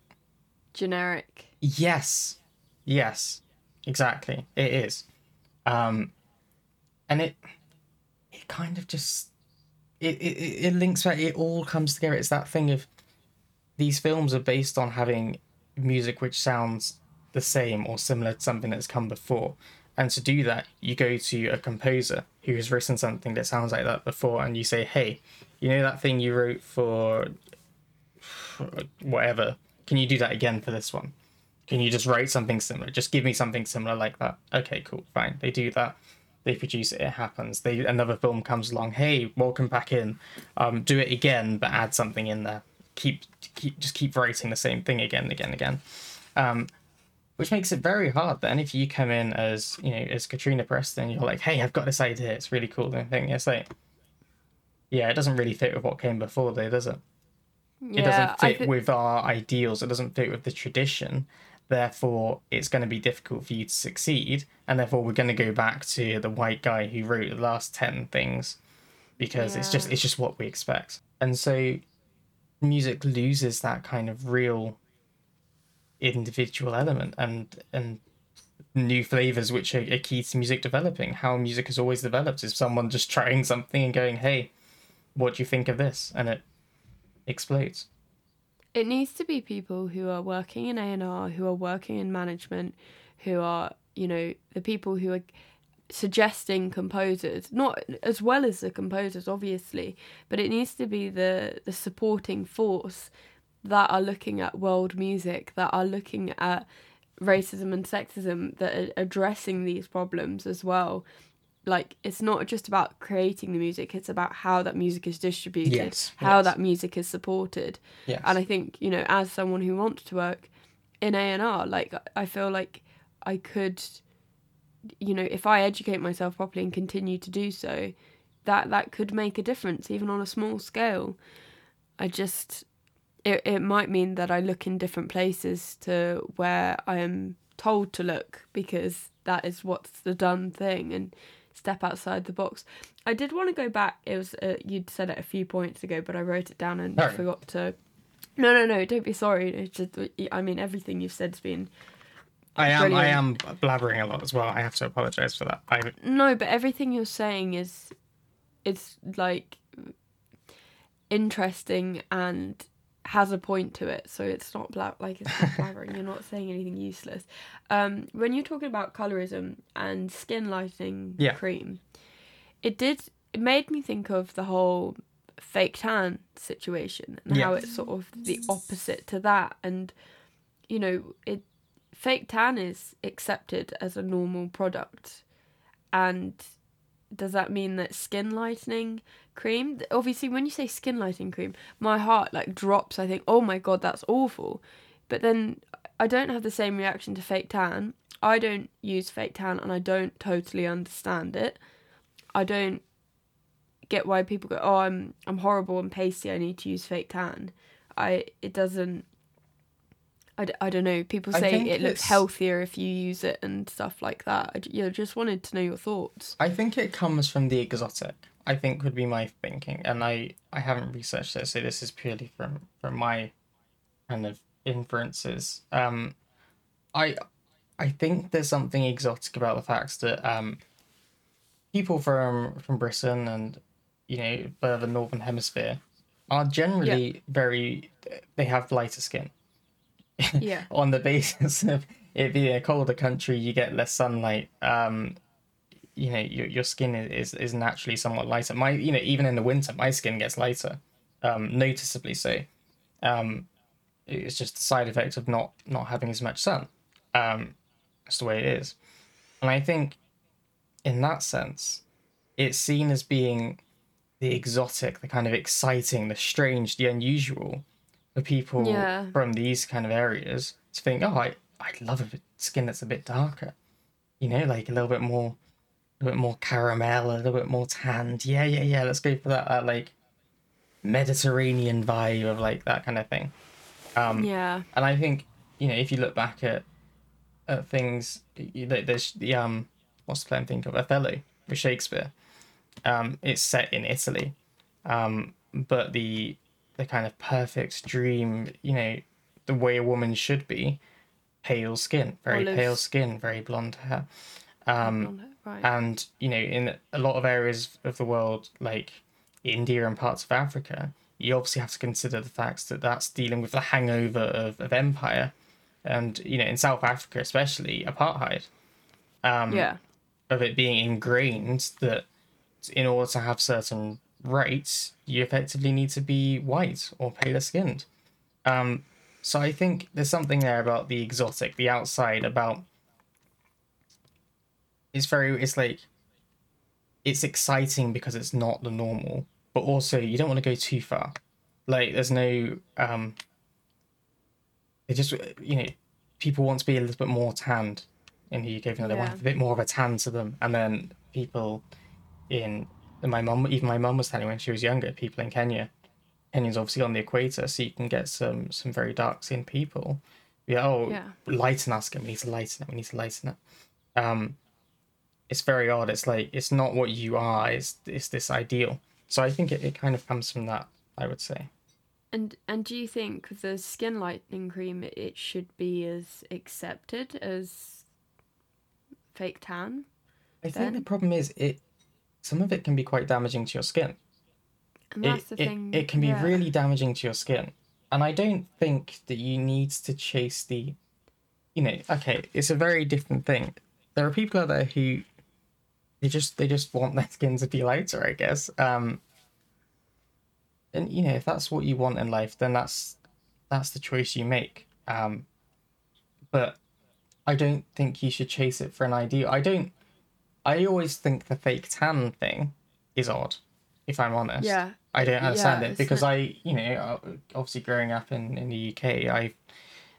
generic. Yes. Yes. Exactly. It is. Um and it it kind of just it, it, it links back it all comes together. It's that thing of these films are based on having music which sounds the same or similar to something that's come before. And to do that, you go to a composer who has written something that sounds like that before and you say, Hey, you know that thing you wrote for whatever. Can you do that again for this one? Can you just write something similar? Just give me something similar like that. Okay, cool, fine. They do that. They produce it. It happens. They another film comes along. Hey, welcome back in. Um, do it again, but add something in there. Keep keep just keep writing the same thing again, again, again. Um, which makes it very hard. Then if you come in as you know as Katrina Preston, you're like, hey, I've got this idea. It's really cool. And thing it's like, yeah, it doesn't really fit with what came before, though, does it? Yeah, it doesn't fit thi- with our ideals. It doesn't fit with the tradition. Therefore it's going to be difficult for you to succeed. And therefore we're going to go back to the white guy who wrote the last 10 things because it's just it's just what we expect. And so music loses that kind of real individual element and and new flavors which are, are key to music developing. How music has always developed is someone just trying something and going hey what do you think of this? And it explodes it needs to be people who are working in A&R, who are working in management, who are, you know, the people who are suggesting composers, not as well as the composers obviously, but it needs to be the the supporting force that are looking at world music, that are looking at racism and sexism that are addressing these problems as well. Like it's not just about creating the music, it's about how that music is distributed, Yes, how yes. that music is supported. yes And I think, you know, as someone who wants to work in A&R, like I feel like I could you know, if I educate myself properly and continue to do so, that that could make a difference even on a small scale. I just it it might mean that I look in different places to where I am told to look because that is what's the done thing and step outside the box. I did want to go back. It was uh, you'd said it a few points ago, but I wrote it down and Sorry. forgot to. No, no, no! Don't be sorry. It's just I mean everything you've said's been I am I am blabbering a lot as well. I have to apologize for that. I No, but everything you're saying is it's like interesting and has a point to it. So it's not bla- like it's not blabbering. You're not saying anything useless. Um, when you're talking about colorism and skin lightening Yeah. cream, it did it made me think of the whole fake tan situation and how it's sort of the opposite to that and you know it fake tan is accepted as a normal product and does that mean that skin lightening cream obviously when you say skin lightening cream my heart like drops i think oh my god that's awful but then i don't have the same reaction to fake tan i don't use fake tan and i don't totally understand it i don't get why people go oh i'm i'm horrible and pasty i need to use fake tan i it doesn't I, d- I don't know. People say it looks healthier if you use it and stuff like that. I j- yeah, just wanted to know your thoughts. I think it comes from the exotic. I think would be my thinking, and I I haven't researched it, so this is purely from from my kind of inferences. Um, I I think there's something exotic about the fact that um people from from Britain and you know further northern hemisphere are generally very they have lighter skin. Yeah. on the basis of it being a colder country, you get less sunlight. Um, you know, your your skin is is naturally somewhat lighter. My, you know, even in the winter, my skin gets lighter, um, noticeably so. Um, it's just a side effect of not not having as much sun. Um, that's the way it is, and I think, in that sense, it's seen as being the exotic, the kind of exciting, the strange, the unusual for people Yeah. from these kind of areas to think, oh, I, I'd love a bit skin that's a bit darker. You know, like a little bit more a little bit more caramel, a little bit more tanned. Yeah, yeah, yeah, let's go for that, that like Mediterranean vibe of like that kind of thing. Um Yeah. and I think, you know, if you look back at at things you- there's the um what's the play I'm thinking of? Othello with Shakespeare. Um, it's set in Italy. Um, but the the kind of perfect dream, you know, the way a woman should be, pale skin, very Olives. pale skin, very blonde hair. Um, right. and you know, in a lot of areas of the world, like India and parts of Africa, you obviously have to consider the fact that that's dealing with the hangover of, of empire, and you know, in South Africa especially, apartheid. Um, yeah. of it being ingrained that in order to have certain rights, you effectively need to be white or paler skinned. Um, so I think there's something there about the exotic, the outside, about it's very it's like it's exciting because it's not the normal, but also you don't want to go too far. Like there's no um it just you know, people want to be a little bit more tanned in the UK, you know, they want a bit more of a tan to them. And then people in my mum even my mum was telling me when she was younger, people in Kenya Kenya's obviously on the equator, so you can get some some very dark skinned people. Yeah, oh, Yeah. lighten our skin. We need to lighten it. We need to lighten it. Um, it's very odd. It's like it's not what you are. It's it's this ideal. So I think it, it kind of comes from that. I would say. And and do you think the skin lightening cream it- should be as accepted as fake tan? I think the problem is it. Some of it can be quite damaging to your skin. And It, that's the it, thing. it can be yeah. really damaging to your skin, and I don't think that you need to chase the. You know, okay, it's a very different thing. There are people out there who. They just they just want their skin to be lighter, I guess. Um. And you know, if that's what you want in life, then that's that's the choice you make. Um. But I don't think you should chase it for an ideal. I don't. I always think the fake tan thing is odd, if I'm honest. Yeah. I don't understand Yeah, it because not- I, you know, obviously growing up in, in the UK, I've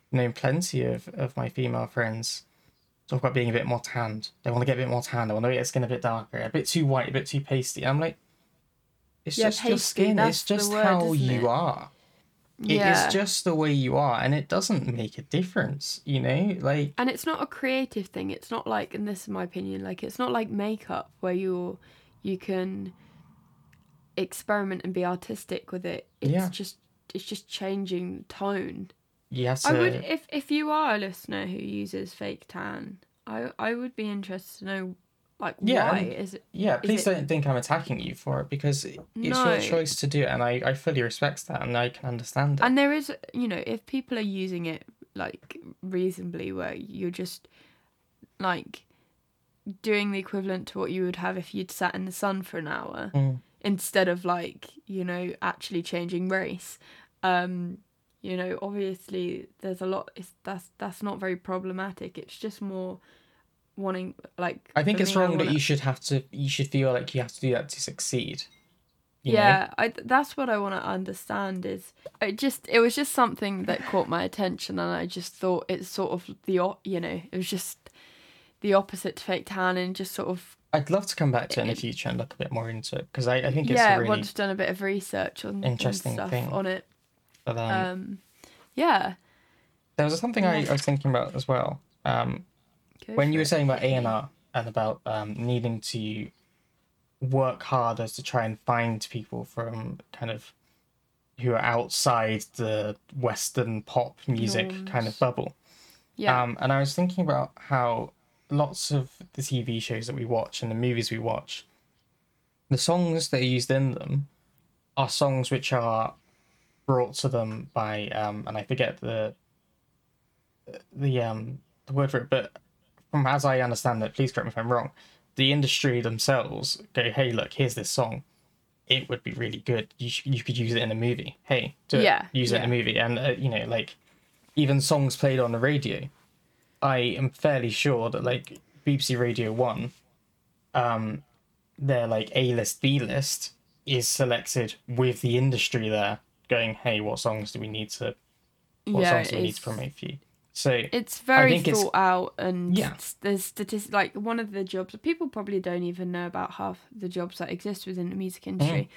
known plenty of, of my female friends talk about being a bit more tanned. They want to get a bit more tanned. They want to get their skin a bit darker, a bit too white, a bit too pasty. I'm like, it's Yeah, just your skin. It's just word, how you it? are. It Yeah. is just the way you are, and it doesn't make a difference. You know, like And it's not a creative thing. It's not like, and this is my opinion, like it's not like makeup where you're you can experiment and be artistic with it. It's Yeah. just it's just changing tone. You have to. I would if if you are a listener who uses fake tan, I I would be interested to know like Yeah, why is it Yeah, please it- don't think I'm attacking you for it because it's No. your choice to do it, and I, I fully respect that, and I can understand it. and there is you know if people are using it like reasonably where you're just like doing the equivalent to what you would have if you'd sat in the sun for an hour Mm. instead of like you know actually changing race um you know obviously there's a lot it's, that's that's not very problematic it's just more wanting like I think it's me, wrong that wanna- you should have to. You should feel like you have to do that to succeed. you know? yeah I, that's what i want to understand is it just it was just something that caught my attention and i just thought it's sort of the you know it was just the opposite to fake tan and just sort of I'd love to come back to it in the future and look a bit more into it because I, I think it's yeah a really. once done a bit of research on interesting stuff thing. on it but, um, um yeah there was something I. I was thinking about as well. Um, when you were saying about A and R and about um, needing to work harder to try and find people from kind of who are outside the Western pop music kind of bubble. yeah Um, and I was thinking about how lots of the TV shows that we watch and the movies we watch, the songs that are used in them are songs which are brought to them by um, and I forget the the um the word for it, but from as I understand it, please correct me if I'm wrong. The industry themselves go, hey, look, here's this song. It would be really good. You sh- you could use it in a movie. Hey, do Yeah, it. Use it in a movie, and uh, you know, like even songs played on the radio. I am fairly sure that like BBC Radio One, um, their like A list, B list is selected with the industry there, going, hey, what songs do we need to, what yeah songs do we need to promote for you? So it's very think it's- thought out and Yeah. there's statistics like one of the jobs people probably don't even know about half the jobs that exist within the music Mm. industry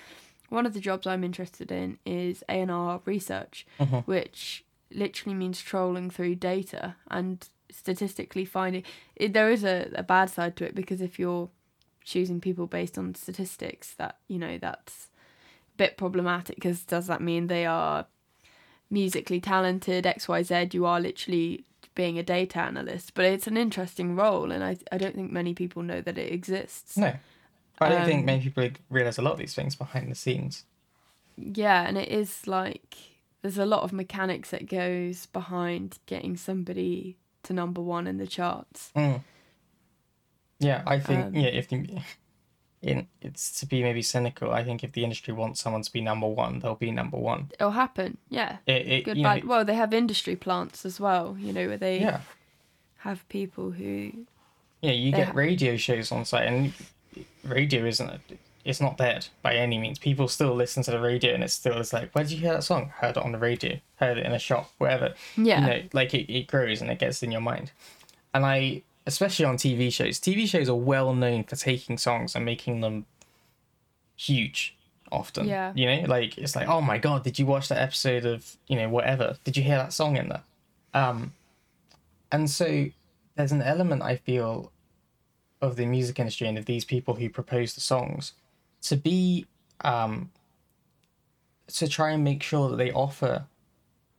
one of the jobs i'm interested in is a&r research Mhm. which literally means trolling through data and statistically finding it, there is a, a bad side to it because if you're choosing people based on statistics that you know that's a bit problematic because does that mean they are musically talented xyz you are literally being a data analyst but it's an interesting role and i, I don't think many people know that it exists no, I don't think Um, many people realize a lot of these things behind the scenes. yeah and it is like there's a lot of mechanics that goes behind getting somebody to number one in the charts Mm. Yeah, I think Um, yeah. If the in it's to be maybe cynical. I think if the industry wants someone to be number one, they'll be number one. It'll happen. Yeah. It, it Good bad. know, Well, they have industry plants as well. You know where they yeah. have people who. Yeah, you get ha- radio shows on site, and radio isn't it's not dead by any means. People still listen to the radio, and it's still is like, where did you hear that song? Heard it on the radio, heard it in a shop, whatever. Yeah. You know, like it, it grows and it gets in your mind. And I, especially on TV shows, TV shows are well known for taking songs and making them huge. Often, Yeah. you know, like it's like, oh my god, did you watch that episode of you know whatever? Did you hear that song in there? Um, and so there's an element I feel of the music industry and of these people who propose the songs to be um to try and make sure that they offer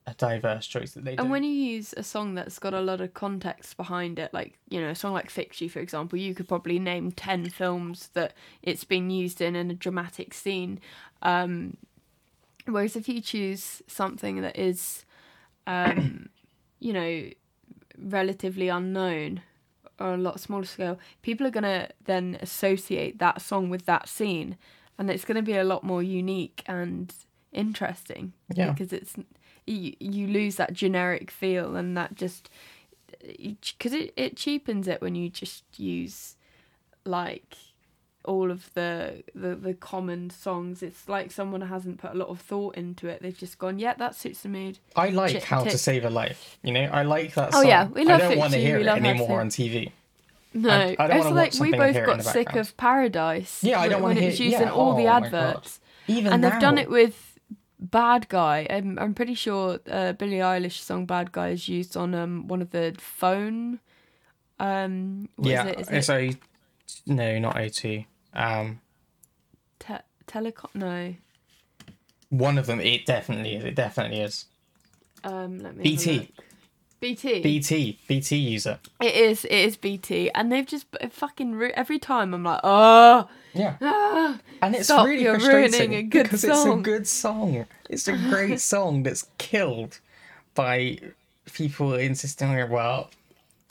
a diverse choice that they And don't. when you use a song that's got a lot of context behind it, like, you know, a song like Fix You, for example, you could probably name 10 films that it's been used in in a dramatic scene. Um, whereas if you choose something that is, um, you know, relatively unknown or a lot smaller scale, people are going to then associate that song with that scene. And it's going to be a lot more unique and interesting Yeah. because it's you, you lose that generic feel and that just eh, because it, it cheapens it when you just use like all of the, the the common songs. It's like someone hasn't put a lot of thought into it. They've just gone yeah that suits the mood. I like Ch- How to. Save a Life. You know, I like that Oh, song. yeah, we love I don't want to hear it to anymore on TV. no. I don't it's like we both it got sick of paradise Yeah, I don't wanna it hear- was used yeah, in all the oh God. adverts Even and now, they've done it with Bad Guy. I'm I'm pretty sure uh, Billie Eilish song Bad Guy is used on um one of the phone. Um, what is yeah, it? Is it's it a no, not O2. Um, te- telecom? No. one of them. It definitely is. It definitely is. Um, let me. BT. BT. BT, BT user. It is. It is BT, and they've just fucking ru- every time I'm like, oh, Yeah. ah. And it's Stop, really frustrating ruining a good because it's a good song. It's a great song that's killed by people insisting on it. Well,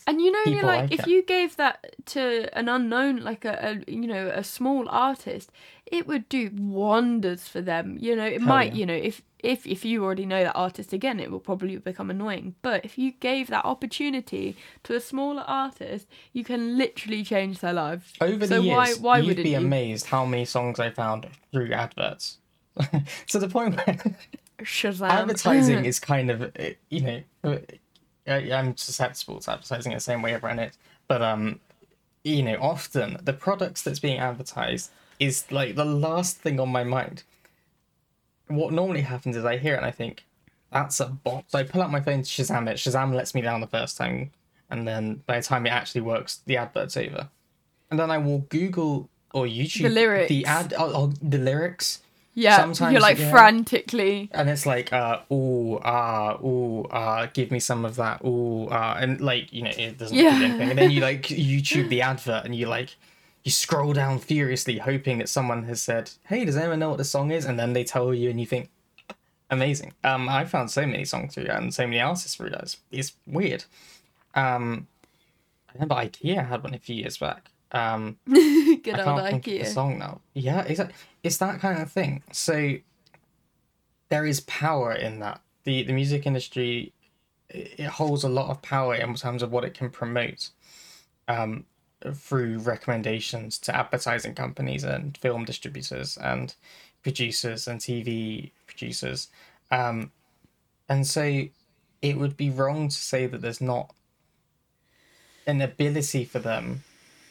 And you know, you're like, like if it. you gave that to an unknown, like a, a you know a small artist, it would do wonders for them. You know, it Hell might, yeah. you know, if if if you already know that artist again, it will probably become annoying. But if you gave that opportunity to a smaller artist, you can literally change their lives. over So the years, why you'd be you? amazed how many songs I found through adverts. to the point where Shazam! advertising is kind of, you know, I'm susceptible to advertising the same way I've everyone is. But um, you know, often the products that's being advertised is like the last thing on my mind. What normally happens is I hear it and I think, that's a bot. So I pull out my phone to Shazam it. Shazam lets me down the first time, and then by the time it actually works, the advert's over. And then I will Google or YouTube lyrics. the ad, oh, oh, the lyrics, yeah, sometimes, you're like yeah. frantically. and it's like, uh, ooh, ah, ooh, ah, give me some of that, ooh, ah, and like, you know, it doesn't Yeah. do anything. And then you like YouTube the advert and you like, you scroll down furiously hoping that someone has said, hey, does anyone know what the song is? And then they tell you and you think, amazing. Um, I found so many songs through that and so many artists through that. It's, it's weird. Um, I remember IKEA had one a few years back. Um, Good I old can't think of the IKEA. song now. Yeah, exactly. It's that kind of thing. So there is power in that. The the music industry it it holds a lot of power in terms of what it can promote um, through recommendations to advertising companies and film distributors and producers and TV producers. Um, and so it would be wrong to say that there's not an ability for them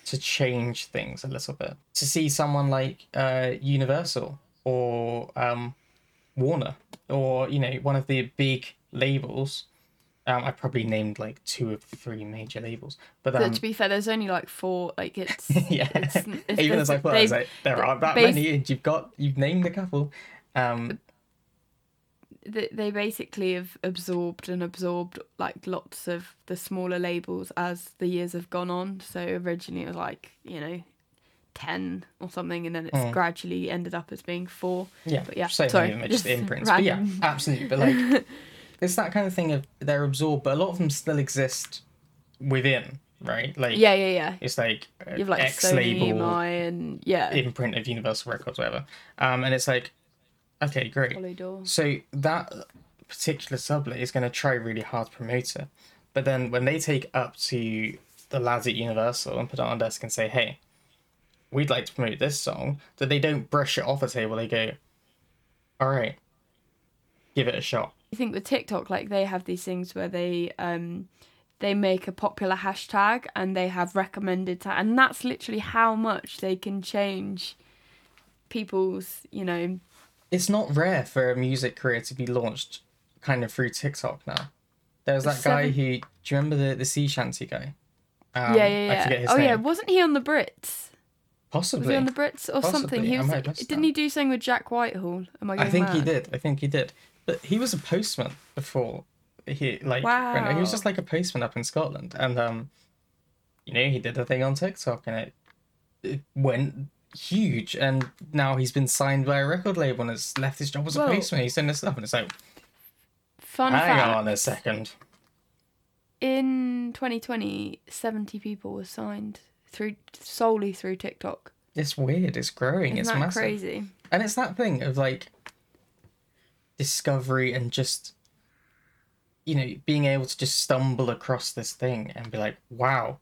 to change things a little bit. To see someone like uh, Universal or um, Warner or you know one of the big labels. Um, I probably named like two of three major labels, but But um, to be fair, there's only like four. Like it's yeah. it's, it's Even as I thought, I was like, there aren't that bas- many, and you've got you've named a couple. Um, they, they basically have absorbed and absorbed like lots of the smaller labels as the years have gone on. So originally it was like you know, ten or something, and then it's Mm. gradually ended up as being four. Yeah, But yeah, so sorry, many of them are just just imprints. But yeah, absolutely. But like, it's that kind of thing of they're absorbed, but a lot of them still exist within right? Like Yeah, yeah, yeah. it's like uh, You've like X label and yeah, imprint of Universal Records, whatever. Um, and it's like, okay, great. Polydor. So that particular sublet is going to try really hard to promote it, but then when they take up to the lads at Universal and put it on desk and say, "Hey, we'd like to promote this song," that they don't brush it off the table. They go, "All right, give it a shot." I think with TikTok, like they have these things where they um they make a popular hashtag and they have recommended ta- and that's literally how much they can change people's you know It's not rare for a music career to be launched kind of through TikTok now. There was that guy who. Do you remember the the sea shanty guy? Um, yeah yeah I yeah forget his oh name. yeah wasn't he on the Brits was Possibly. he on the Brits or something he was might have missed didn't that. he do something with Jack Whitehall am I I think he did. I think he did. But he was a postman before he like went- he was just like a postman up in Scotland and um you know, he did a thing on TikTok and it it went huge and now he's been signed by a record label and has left his job as a Well- postman. He's doing this stuff and it's like fun hang fact on a second. in 2020 70 people were signed through solely through TikTok It's weird, it's growing, isn't it's that massive. crazy And it's that thing of like discovery and just you know, being able to just stumble across this thing and be like, wow,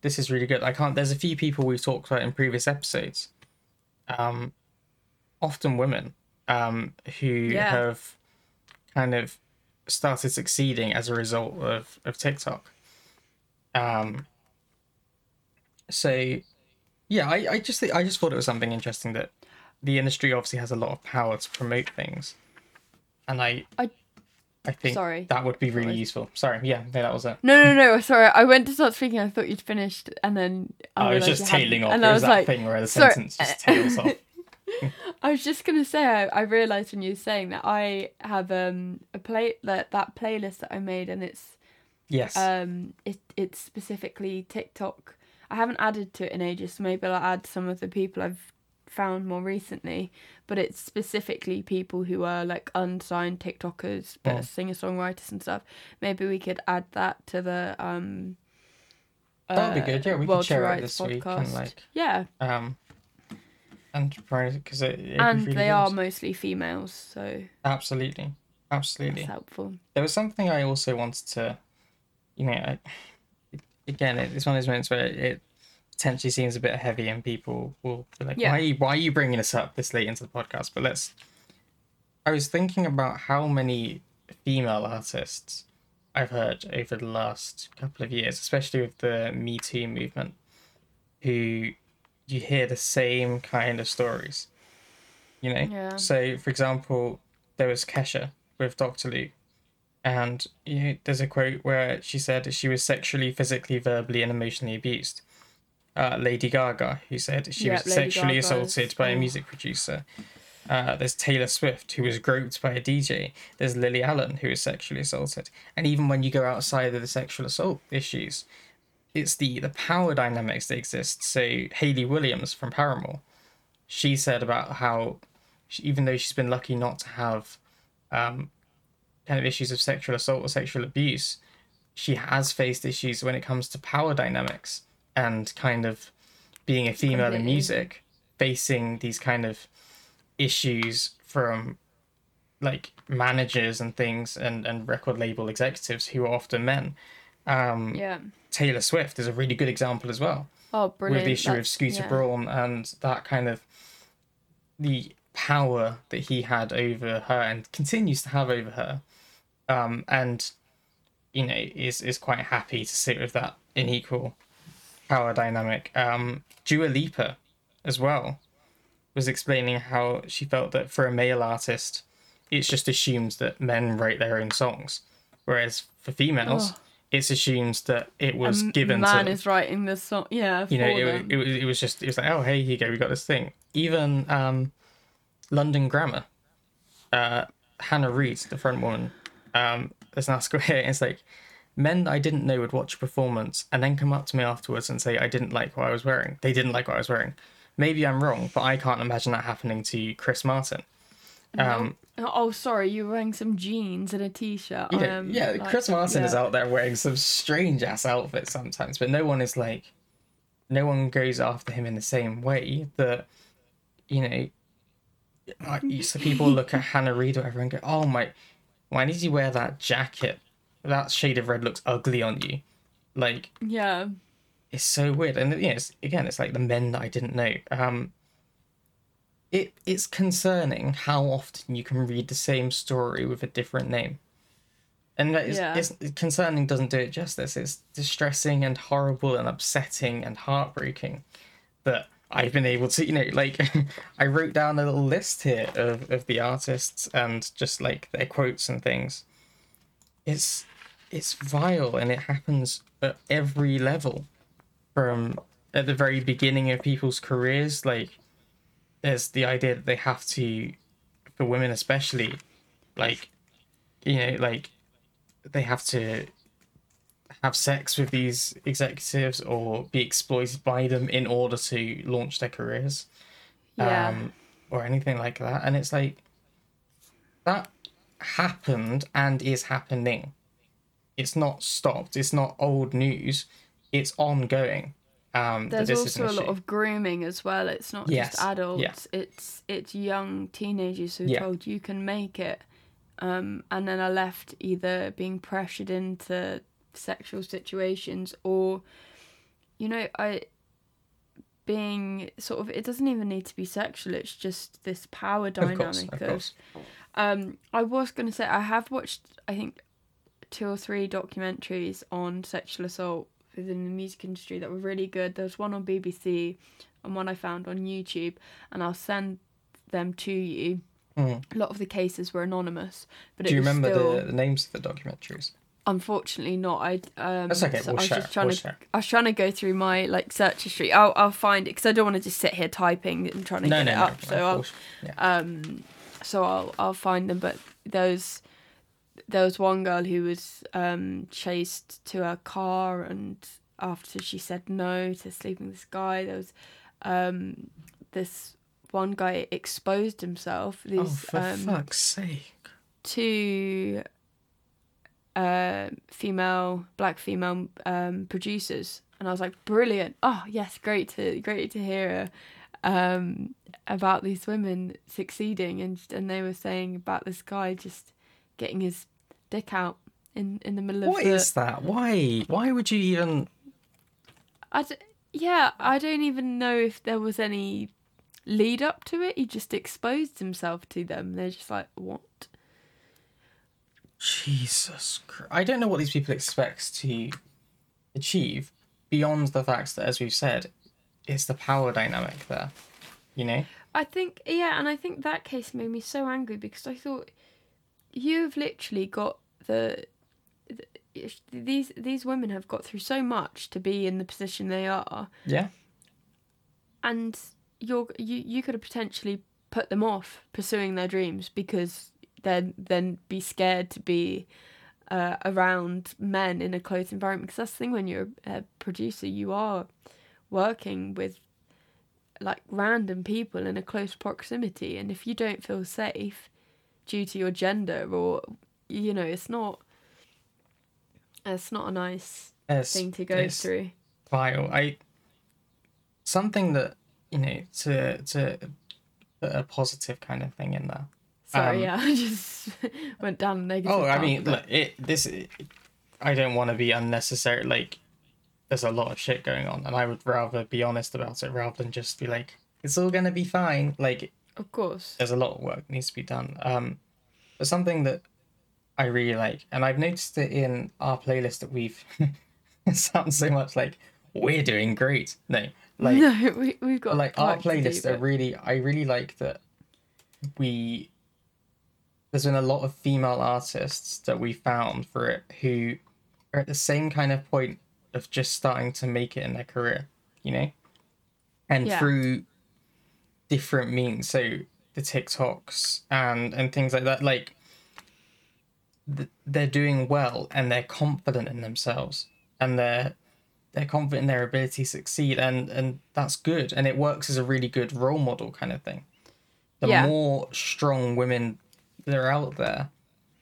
this is really good. I can't there's a few people we've talked about in previous episodes. Um often women um who Yeah. have kind of started succeeding as a result of, of TikTok. Um so yeah, I, I just think I just thought it was something interesting that the industry obviously has a lot of power to promote things, and I I- I think Sorry. that would be really useful. Sorry, yeah, no, that was it. No, no, no. Sorry, I went to start speaking. I thought you'd finished, and then I, I, was just tailing off. And There I was was that like, thing where the sorry. sentence just tails off. I was just gonna say. I, I realised when you were saying that I have um a play that that playlist that I made, and it's Yes, um it it's specifically TikTok. I haven't added to it in ages, so maybe I'll add some of the people I've found more recently. But it's specifically people who are like unsigned TikTokers, but Oh. singer songwriters and stuff. Maybe we could add that to the um. That'd be uh, good. Yeah, we could share it this week and, like, yeah, um, and because it, and really they good. are mostly females, so absolutely, absolutely. that's helpful. There was something I also wanted to, you know, I, again, it's one of those moments where it potentially seems a bit heavy, and people will be like, Yeah. "Why, are you, why are you bringing this up this late into the podcast?" But let's. I was thinking about how many female artists I've heard over the last couple of years, especially with the Me Too movement, who you hear the same kind of stories. You know, Yeah. so for example, there was Kesha with Doctor Luke, and you know, there's a quote where she said she was sexually, physically, verbally, and emotionally abused. Uh, Lady Gaga, who said she Yeah, was Lady sexually Gaga's- assaulted by a oh. music producer. Uh, there's Taylor Swift, who was groped by a DJ. There's Lily Allen, who was sexually assaulted. And even when you go outside of the sexual assault issues, it's the the power dynamics that exist. So Hayley Williams from Paramore, she said about how, she, even though she's been lucky not to have, um, kind of issues of sexual assault or sexual abuse, she has faced issues when it comes to power dynamics and kind of being a female in music, facing these kind of issues from like managers and things and, and record label executives who are often men. Um, Yeah. Taylor Swift is a really good example as well Oh, brilliant. with the issue of Scooter yeah. Braun and that kind of the power that he had over her and continues to have over her, um, and you know is is quite happy to sit with that unequal power dynamic. Um, Dua Lipa, as well, was explaining how she felt that for a male artist, it's just assumed that men write their own songs, whereas for females. Oh. It's assumed that it was a given man to is writing the song. Yeah, you know, it, it, was, it was just, it was like, oh, hey, here you go, we got this thing. Even um, London Grammar, uh, Hannah Reid, the front woman, um, there's an article here, it's like, men that I didn't know would watch a performance and then come up to me afterwards and say, I didn't like what I was wearing. They didn't like what I was wearing. Maybe I'm wrong, but I can't imagine that happening to Chris Martin. Um, Oh, sorry, you were wearing some jeans and a t-shirt. yeah, Um, yeah. like- Chris Martin is out there wearing some strange ass outfits sometimes, but no one is like, no one goes after him in the same way that, you know, like, so people look at Hannah Reid or whatever and go, "Oh my, why did you wear that jacket? That shade of red looks ugly on you." Like Yeah, it's so weird. And you know, it's, again it's like the men that i didn't know. Um it it's concerning how often you can read the same story with a different name. And that is Yeah. it's concerning doesn't do it justice. It's distressing and horrible and upsetting and heartbreaking. That i've been able to you know like i wrote down a little list here of, of the artists and just like their quotes and things. It's it's vile and it happens at every level from at the very beginning of people's careers like there's the idea that they have to for women especially like you know like they have to have sex with these executives or be exploited by them in order to launch their careers yeah, um, or anything like that. And it's like that happened and is happening. It's not stopped. It's not old news. It's ongoing. Um, There's also a lot of grooming as well. It's not Yes, just adults. yeah. It's it's young teenagers who are Yeah. told you can make it, um, and then are left either being pressured into sexual situations or, you know, I being sort of it doesn't even need to be sexual. It's just this power dynamic Of course, of course. um, I was going to say I have watched I think two or three documentaries on sexual assault within the music industry that were really good. There's one on BBC and one I found on YouTube, and I'll send them to you. Mm. A lot of the cases were anonymous, but Do you remember still the, the names of the documentaries? unfortunately not. I um, That's okay. so we'll I was just trying We'll to share. I was trying to go through my like search history. I'll I'll find it because I don't want to just sit here typing and trying to No, get no, it no. up. So I'll. Yeah. um so I'll I'll find them but those there was one girl who was um chased to her car and after she said no to sleeping with this guy there was um this one guy exposed himself Oh, these for um fuck's sake. two uh female black female um producers. And I was like brilliant. Oh yes great to great to hear um about these women succeeding. And and they were saying about this guy just getting his dick out in in the middle of What the is that? Why? Why would you even? I d- yeah I don't even know if there was any lead up to it he just exposed himself to them they're just like what Jesus Christ. I don't know what these people expect to achieve beyond the fact that, as we've said, it's the power dynamic there. You know? I think yeah, and I think that case made me so angry because I thought you've literally got the, the these these women have got through so much to be in the position they are, Yeah. and you're you you could have potentially put them off pursuing their dreams because then then be scared to be uh, around men in a close environment. Because that's the thing when you're a producer you are working with like random people in a close proximity. And if you don't feel safe due to your gender or you know it's not it's not a nice It's, thing to go through vile. I something that you know to to put a positive kind of thing in there. sorry um, yeah i just went down a negative Oh, I mean, a bit. look, it this. I don't want to be unnecessary. Like, there's a lot of shit going on, and I would rather be honest about it rather than just be like, "It's all gonna be fine." Like, of course there's a lot of work needs to be done. Um, but something that I really like, and I've noticed it in our playlist that we've. it sounds so much like we're doing great. No, like no we, we've got like our playlist. to do, playlists are really i really like that we there's been a lot of female artists that we found for it who are at the same kind of point of just starting to make it in their career you know and Yeah. through different means so the tiktoks and and things like that like th- they're doing well and they're confident in themselves and they're they're confident in their ability to succeed and and that's good and it works as a really good role model kind of thing the Yeah. more strong women that are out there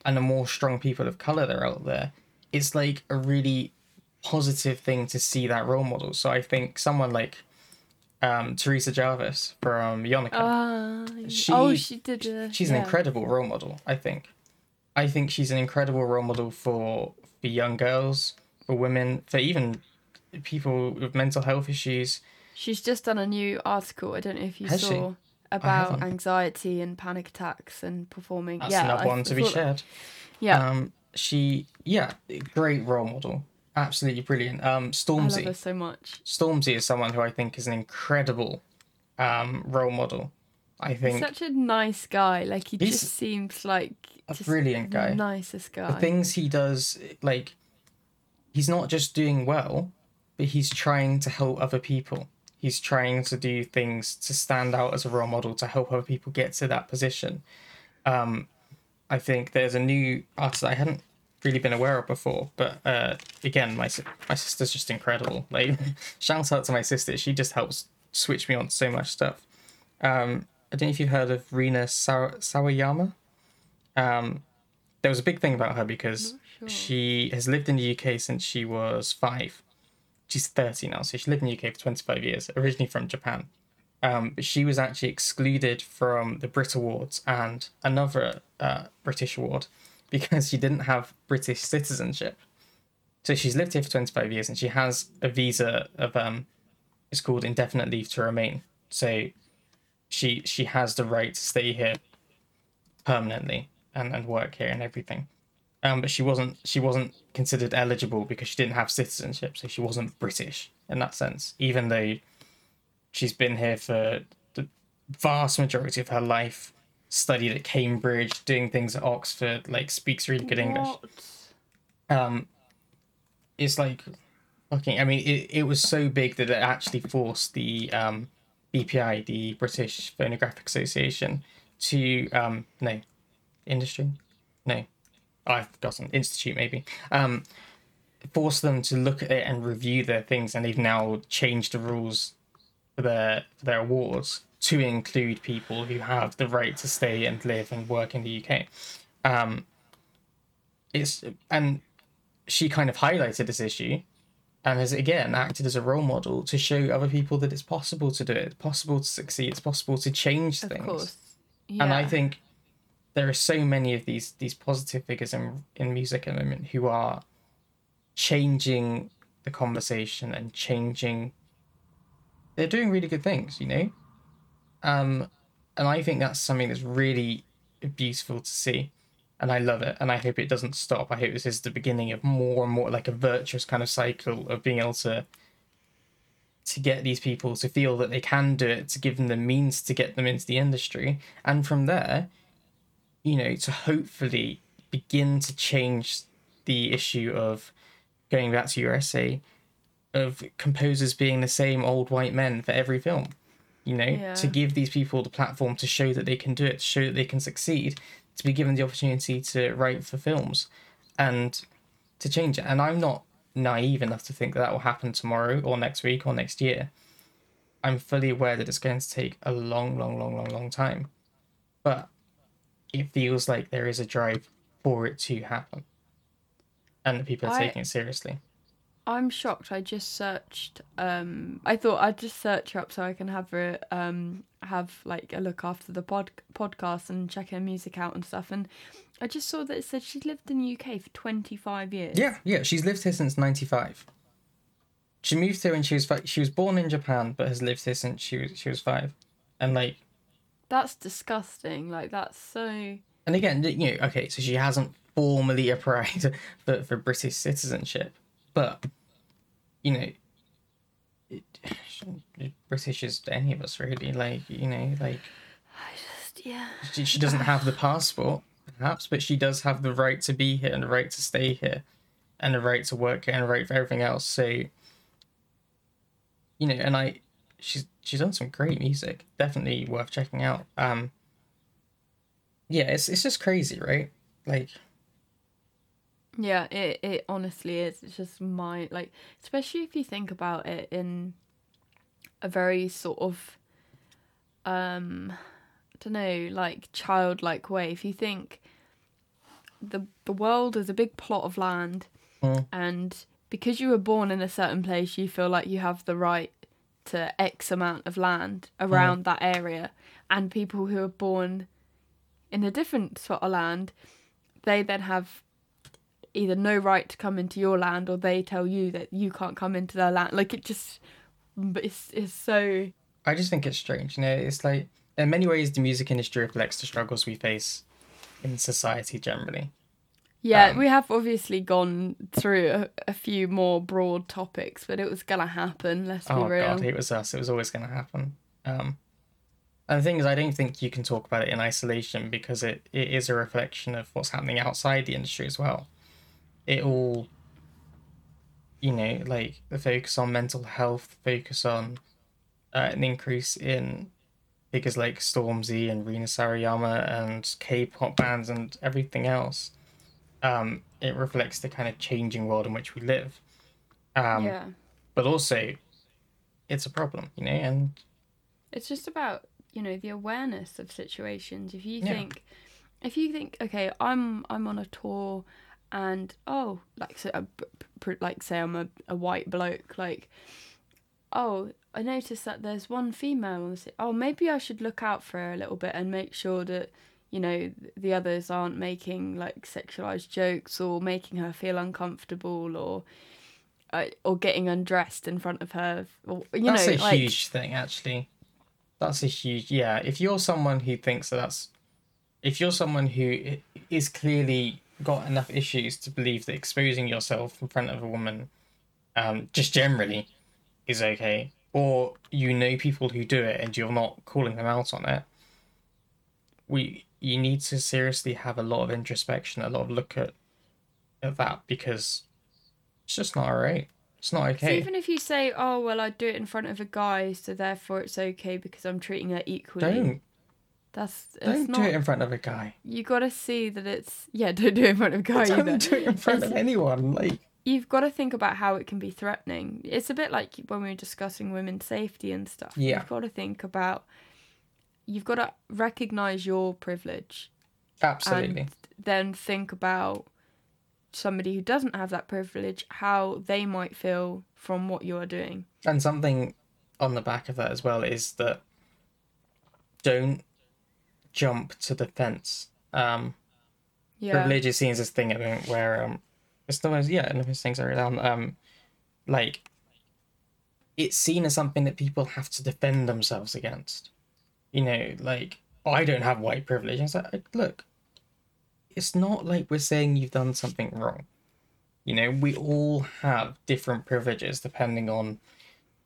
and the more strong people of color that are out there, it's like a really positive thing to see that role model. So I think someone like um, Theresa Jarvis from Yonaka, Uh, She- oh, she did. A, she's yeah. an incredible role model. I think. I think she's an incredible role model for for young girls, for women, for even people with mental health issues. She's just done a new article. I don't know if you Has she? saw about anxiety and panic attacks and performing. That's yeah, another I one to be shared. Yeah, Um, she, yeah, great role model. Absolutely brilliant. Um, I love her so much. Stormzy is someone who I think is an incredible um, role model. I He's think such a nice guy. Like he He's just seems like a brilliant the guy. nicest guy. the things he does, like, he's not just doing well, but he's trying to help other people. He's trying to do things to stand out as a role model to help other people get to that position. Um, I think there's a new artist I hadn't really been aware of before, but uh, again, my my sister's just incredible. Like, shout out to my sister. She just helps switch me on to so much stuff. Um, I don't know if you've heard of Rina Saw- Sawayama. Um, there was a big thing about her because sure. she has lived in the UK since she was five. She's 30 now, so she lived in the UK for 25 years, originally from Japan. Um, but she was actually excluded from the Brit Awards and another uh, British award because she didn't have British citizenship. So she's lived here for 25 years and she has a visa of, um, it's called indefinite leave to remain. So she she has the right to stay here permanently and, and work here and everything. Um, but she wasn't she wasn't considered eligible because she didn't have citizenship, so she wasn't British in that sense. Even though she's been here for the vast majority of her life, studied at Cambridge, doing things at Oxford, like speaks really good English. What? Um, it's like fucking. I mean, it, it was so big that it actually forced the um, BPI, the British Phonographic Association, to um, no, industry, no, I've got forgotten institute maybe. Um, force them to look at it and review their things, and they've now changed the rules for their for their awards to include people who have the right to stay and live and work in the UK. Um, it's and she kind of highlighted this issue and has again acted as a role model to show other people that it's possible to do it, it's possible to succeed, it's possible to change Of things. course. Yeah. And I think there are so many of these these positive figures in in music at the moment who are changing the conversation and changing they're doing really good things, you know? Um and I think that's something that's really beautiful to see. And I love it. And I hope it doesn't stop. I hope this is the beginning of more and more like a virtuous kind of cycle of being able to to get these people to feel that they can do it, to give them the means to get them into the industry. And from there, you know, to hopefully begin to change the issue of going back to your essay of composers being the same old white men for every film. You know, Yeah. to give these people the platform to show that they can do it, to show that they can succeed, to be given the opportunity to write for films and to change it. And I'm not naive enough to think that that will happen tomorrow or next week or next year. I'm fully aware that it's going to take a long, long, long, long, long time. But it feels like there is a drive for it to happen. And that people are I- taking it seriously. I'm shocked. I just searched. Um, I thought I'd just search her up so I can have her um have like a look after the pod podcast and check her music out and stuff. And I just saw that it said she's lived in the UK for 25 years. Yeah, yeah. She's lived here since '95. She moved here when she was five. She was born in Japan, but has lived here since she was she was five. And like, That's disgusting. Like that's so. and again, you know, okay, so she hasn't formally applied for for British citizenship, but you know, it, British is any of us really. Like, you know, like I just yeah. she, she doesn't have the passport, perhaps, but she does have the right to be here and the right to stay here, and the right to work here and the right for everything else. So, you know, and I, she's she's done some great music, definitely worth checking out. Um, yeah, it's it's just crazy, right? Like, Yeah, it it honestly is. It's just my like, especially if you think about it in a very sort of um I don't know, like childlike way. If you think the the world is a big plot of land, Mm. and because you were born in a certain place, you feel like you have the right to X amount of land around that area, and people who are born in a different sort of land, they then have either no right to come into your land, or they tell you that you can't come into their land. Like it just, it's it's so I just think it's strange. You know, it's like in many ways the music industry reflects the struggles we face in society generally. Yeah, Um, we have obviously gone through a, a few more broad topics, but it was gonna happen. Let's be Oh real. god, it was us. It was always going to happen. Um, and the thing is, I don't think you can talk about it in isolation because it, it is a reflection of what's happening outside the industry as well. It all, you know, like the focus on mental health, focus on uh, an increase in figures like Stormzy and Rina Sawayama and K-pop bands and everything else. Um, it reflects the kind of changing world in which we live. Um, yeah, but also it's a problem you know and it's just about you know the awareness of situations. If you Yeah. think, if you think, okay, I'm I'm on a tour, and oh, like so, uh, like say I'm a, a white bloke, like, oh, I noticed that there's one female on the si- Oh, maybe I should look out for her a little bit and make sure that you know the others aren't making like sexualized jokes or making her feel uncomfortable or. Uh, or getting undressed in front of her, or you that's know, a like huge thing actually that's a huge yeah if you're someone who thinks that that's if you're someone who is clearly got enough issues to believe that exposing yourself in front of a woman um just generally is okay. Or you know people who do it and you're not calling them out on it. We you need to seriously have a lot of introspection a lot of look at at that because it's just not alright. It's not So okay even if you say, "Oh well, I do it in front of a guy, so therefore it's okay because I'm treating her equally," don't that's don't not. do it in front of a guy You got to see that it's yeah. Don't do it in front of a guy either. Don't do it in front of anyone. Like, You've got to think about how it can be threatening. It's a bit like when we were discussing women's safety and stuff. Yeah. You've got to think about. You've got to recognize your privilege absolutely. and then think about somebody who doesn't have that privilege, how they might feel from what you are doing. And something on the back of that as well is that don't jump to the fence. Um, Yeah. Privilege is seen as this thing at the moment where um, it's the most yeah, and those things are around um, like it's seen as something that people have to defend themselves against. You know, like oh, I don't have white privilege. It's like look, it's not like we're saying you've done something wrong. You know, we all have different privileges depending on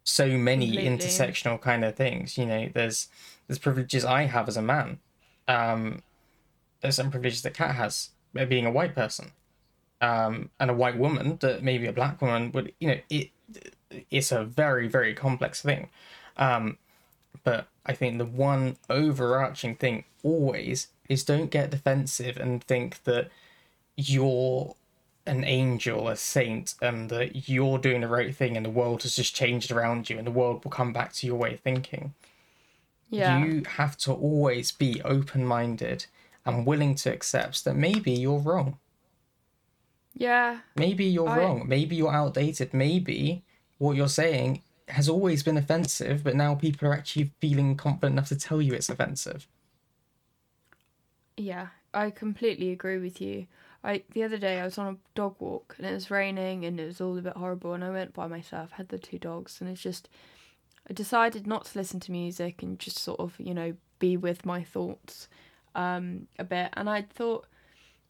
so many Completely. intersectional kind of things. You know, there's there's privileges I have as a man. Um, there's some privileges that Kat has being a white person, um, and a white woman that maybe a black woman would. You know, it it's a very very complex thing. Um, but I think the one overarching thing always is don't get defensive and think that you're an angel, a saint, and that you're doing the right thing and the world has just changed around you and the world will come back to your way of thinking. Yeah. You have to always be open minded and willing to accept that maybe you're wrong. Yeah. Maybe you're I- wrong. Maybe you're outdated. Maybe what you're saying has always been offensive, but now people are actually feeling confident enough to tell you it's offensive. Yeah, I completely agree with you. I the other day I was on a dog walk and it was raining and it was all a bit horrible and I went by myself, had the two dogs and it's just I decided not to listen to music and just sort of, you know, be with my thoughts um a bit and I thought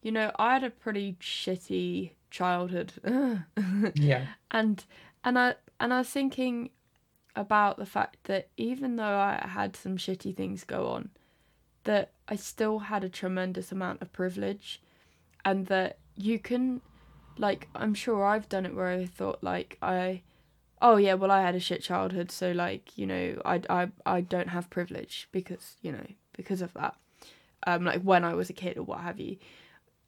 you know, I had a pretty shitty childhood. Yeah. and and I and I was thinking about the fact that even though I had some shitty things go on, that I still had a tremendous amount of privilege, and that you can, like, I'm sure I've done it where I thought like I, oh yeah, well I had a shit childhood, so like you know I I I don't have privilege because you know because of that, um like when I was a kid or what have you,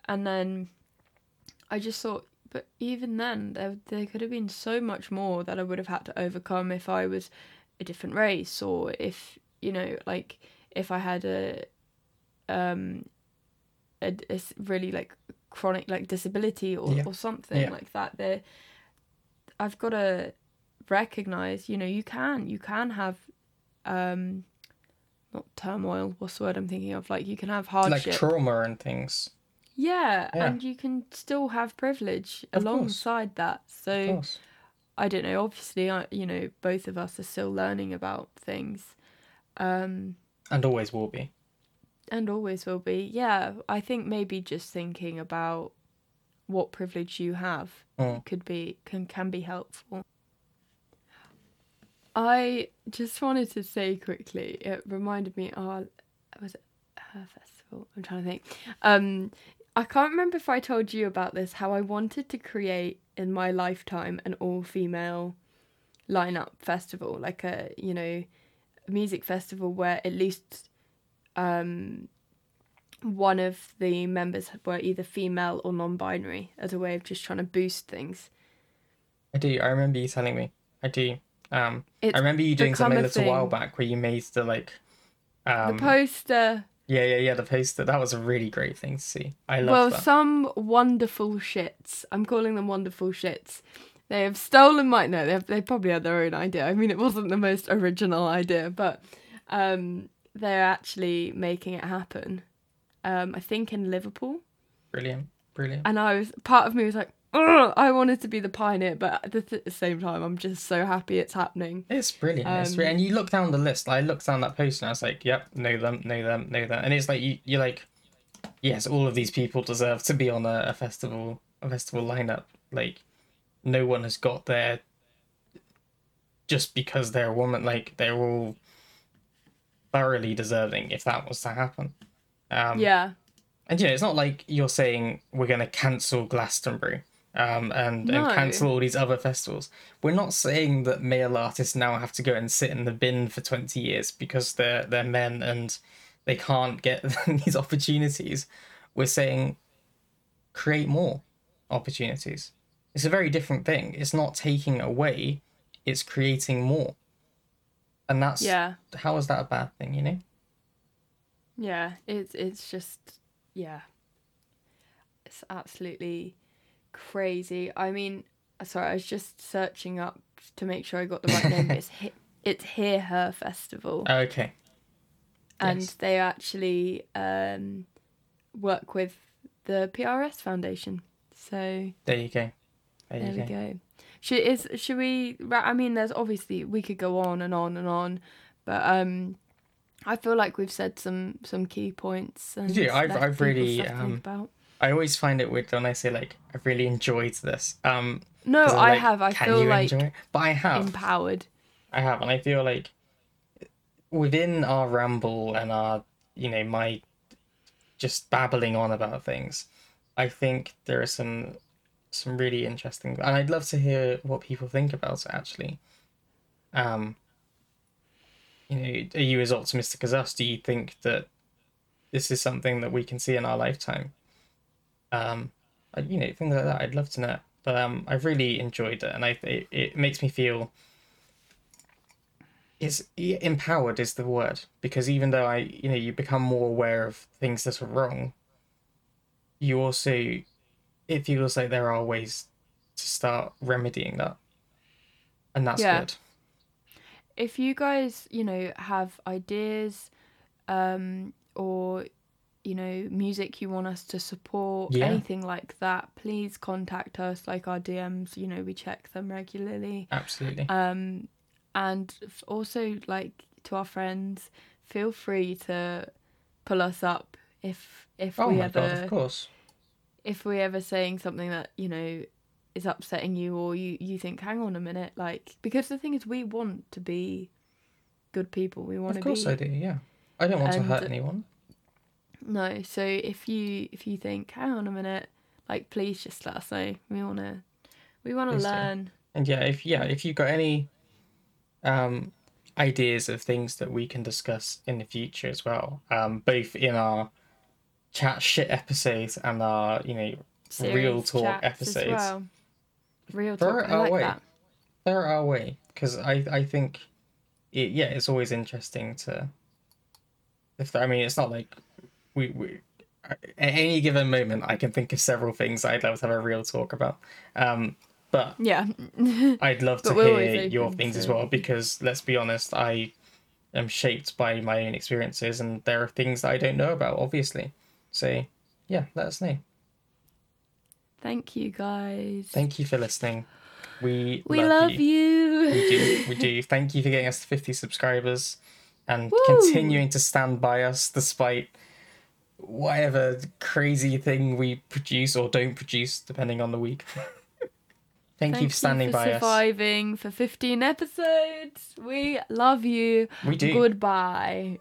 and then I just thought, but even then, there there could have been so much more that I would have had to overcome if I was a different race or if you know, like if I had a um a, a really like chronic like disability or, Yeah. or something Yeah. like that there I've got to recognize you know you can you can have um not turmoil what's the word I'm thinking of like you can have hardship like trauma and things. yeah, Yeah. and you can still have privilege Of course. alongside that so. I don't know. Obviously, I, you know, both of us are still learning about things, um, And always will be. and always will be. Yeah, I think maybe just thinking about what privilege you have Mm. could be can can be helpful. I just wanted to say quickly. It reminded me. Oh, was it her festival? I'm trying to think. Um, I can't remember if I told you about this. How I wanted to create in my lifetime an all-female lineup festival, like a you know, music festival where at least um one of the members were either female or non-binary as a way of just trying to boost things. I do. I remember you telling me. I do. Um, It's I remember you doing something a little while back where you made the like. Um, the poster. yeah, yeah, yeah. The poster. That was a really great thing to see. I love Well, that. some wonderful shits. I'm calling them wonderful shits. They have stolen my no. They they probably had their own idea. I mean, it wasn't the most original idea, but um, they're actually making it happen. Um, I think in Liverpool, Brilliant. Brilliant. and I was part of me was like, I wanted to be the pioneer, but at the, th- the same time, I'm just so happy it's happening. It's brilliant. it's Um, brilliant. And you look down the list. I looked down that post and I was like, "Yep, know them, know them, know them." And it's like you, you're like, "Yes, all of these people deserve to be on a, a festival, a festival lineup." Like, no one has got there just because they're a woman. Like, they're all thoroughly deserving if that was to happen. Um, yeah, And you know, it's not like you're saying we're going to cancel Glastonbury um, and, No. and cancel all these other festivals. We're not saying that male artists now have to go and sit in the bin for 20 years because they're they're men and they can't get these opportunities. We're saying create more opportunities. It's a very different thing. It's not taking away, it's creating more. And that's yeah, how is that a bad thing, you know? yeah. It's it's just yeah. It's absolutely crazy. I mean, sorry, I was just searching up to make sure I got the right name. It's He- it's Hear Her Festival. Okay. and Yes. they actually um, work with the PRS Foundation. So There you go. There, there you we go. go. Should is should we? I mean, there's obviously we could go on and on and on, but um, I feel like we've said some some key points. And Yeah, I've- I've really, um, about. I always find it weird when I say like I've really enjoyed this. Um, No, I like, have. I feel like enjoy? But I have, empowered. I have, and I feel like within our ramble and our, you know, my just babbling on about things, I think there are some some really interesting, and I'd love to hear what people think about it. Actually, um, you know, are you as optimistic as us? Do you think that this is something that we can see in our lifetime? Um, you know, things like that. I'd love to know. But um, I've really enjoyed it, and I it, it makes me feel. Is empowered is the word because even though I you know you become more aware of things that are wrong. You also, it feels like there are ways to start remedying that, and that's Yeah. good. if you guys you know have ideas um or you know music you want us to support Yeah. anything like that please contact us like our dms you know we check them regularly Absolutely. um and also like to our friends feel free to pull us up if if oh we ever god! Of course. if we ever saying something that you know is upsetting you or you you think hang on a minute like because the thing is we want to be good people we want Of to course be I do. Yeah. I don't want to hurt anyone. No so if you if you think hang on a minute like please just let us know we want to we want to Please do. learn And yeah, if yeah, if you've got any um ideas of things that we can discuss in the future as well, um, both in our chat shit episodes and our, you know, real talk episodes. well. real Throw talk it i our like way. that they're our way because I I think it yeah it's always interesting to if I mean, it's not like we we at any given moment I can think of several things I'd love to have a real talk about. Um, but Yeah. I'd love to But we're always hear your things as well because let's be honest, I am shaped by my own experiences and there are things that I don't know about, obviously. So yeah, let us know. Thank you guys. Thank you for listening. We we love, you. you. We do. We do. Thank you for getting us to 50 subscribers and Woo! continuing to stand by us despite whatever crazy thing we produce or don't produce, depending on the week. Thank, you for standing for by us. surviving for 15 episodes. We love you. We do. Goodbye.